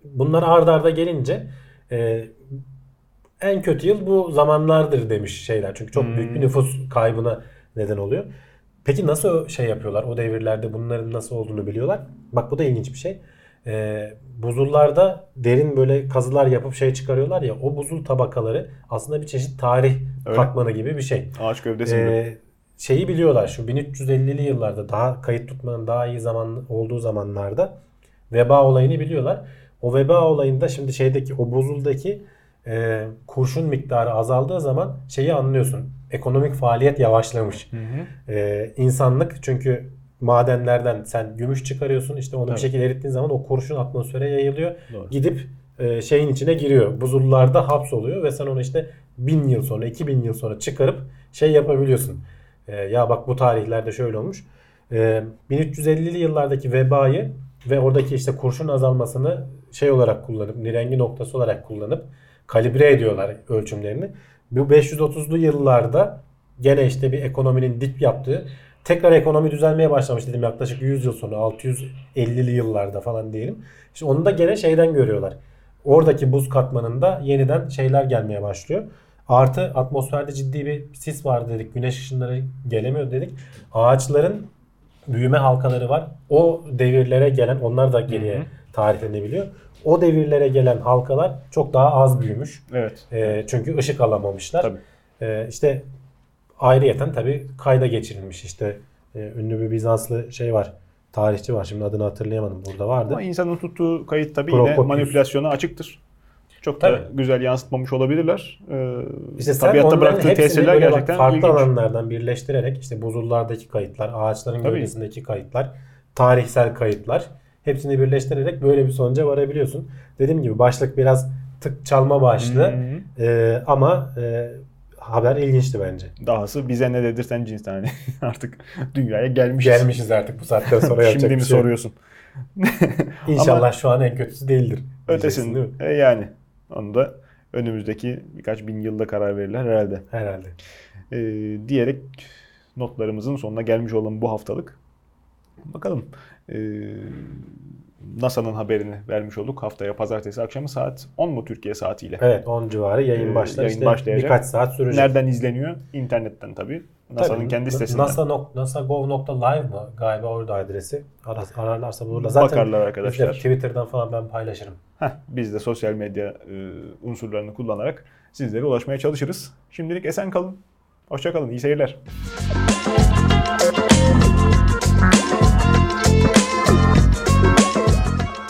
Bunlar ard arda gelince e, en kötü yıl bu zamanlardır demiş şeyler. Çünkü çok büyük bir nüfus kaybına neden oluyor. Peki nasıl şey yapıyorlar? O devirlerde bunların nasıl olduğunu biliyorlar. Bak bu da ilginç bir şey. Ee, buzullarda derin böyle kazılar yapıp şey çıkarıyorlar ya o buzul tabakaları aslında bir çeşit tarih Öyle. katmanı gibi bir şey. Ağaç gövdesi gibi. Ee, şeyi biliyorlar şu 1350'li yıllarda daha kayıt tutmanın daha iyi zaman olduğu zamanlarda veba olayını biliyorlar. O veba olayında şimdi şeydeki o buzuldaki e, kurşun miktarı azaldığı zaman şeyi anlıyorsun. Ekonomik faaliyet yavaşlamış. E, insanlık çünkü madenlerden sen gümüş çıkarıyorsun işte onu Tabii. bir şekilde erittiğin zaman o kurşun atmosfere yayılıyor. Doğru. Gidip e, şeyin içine giriyor. Buzullarda hapsoluyor ve sen onu işte bin yıl sonra 2000 yıl sonra çıkarıp şey yapabiliyorsun. E, ya bak bu tarihlerde şöyle olmuş. E, 1350'li yıllardaki vebayı ve oradaki işte kurşun azalmasını şey olarak kullanıp nirengi noktası olarak kullanıp kalibre ediyorlar ölçümlerini. Bu 530'lu yıllarda gene işte bir ekonominin dip yaptığı tekrar ekonomi düzelmeye başlamış dedim yaklaşık 100 yıl sonra 650'li yıllarda falan diyelim. İşte onu da gene şeyden görüyorlar. Oradaki buz katmanında yeniden şeyler gelmeye başlıyor. Artı atmosferde ciddi bir sis var dedik. Güneş ışınları gelemiyor dedik. Ağaçların büyüme halkaları var. O devirlere gelen onlar da geriye tarihlenebiliyor. O devirlere gelen halkalar çok daha az büyümüş. Evet. E, çünkü ışık alamamışlar. Tabii. E, işte ayrıyeten tabii kayda geçirilmiş işte e, ünlü bir Bizanslı şey var. Tarihçi var. Şimdi adını hatırlayamadım. Burada vardı. Ama insanın tuttuğu kayıt tabii yine manipülasyona açıktır. Çok da Tabii. güzel yansıtmamış olabilirlar. Ee, İşte tabiatta bıraktığı tesirler gerçekten farklı ilginç. alanlardan birleştirerek işte buzullardaki kayıtlar, ağaçların Tabii. gövdesindeki kayıtlar, tarihsel kayıtlar hepsini birleştirerek böyle bir sonuca varabiliyorsun. Dediğim gibi başlık biraz tık çalma başlı. Ee, ama e, haber ilginçti bence. Dahası bize ne dedirsen cinsten hani artık dünyaya gelmişiz. Gelmişiz artık bu saatten sonra yapacak Şimdi mi şey soruyorsun? İnşallah Ama- şu an en kötüsü değildir. Diyeceksin, değil mi? e, yani onu da önümüzdeki birkaç bin yılda karar verirler herhalde. Herhalde. Ee, diyerek notlarımızın sonuna gelmiş olan bu haftalık. Bakalım. Ee, NASA'nın haberini vermiş olduk. Haftaya pazartesi akşamı saat 10 mu Türkiye saatiyle? Evet 10 civarı yayın Ee, başlar. yayın işte başlayacak. birkaç saat sürecek. Nereden izleniyor? İnternetten tabii. NASA'nın kendi sitesinden. NASA NASA.gov.live mı? Galiba orada adresi. Arar, ararlarsa bulurlar. Zaten Bakarlar arkadaşlar. Twitter'dan falan ben paylaşırım. Heh, biz de sosyal medya e, unsurlarını kullanarak sizlere ulaşmaya çalışırız. Şimdilik esen kalın. Hoşça kalın. İyi seyirler.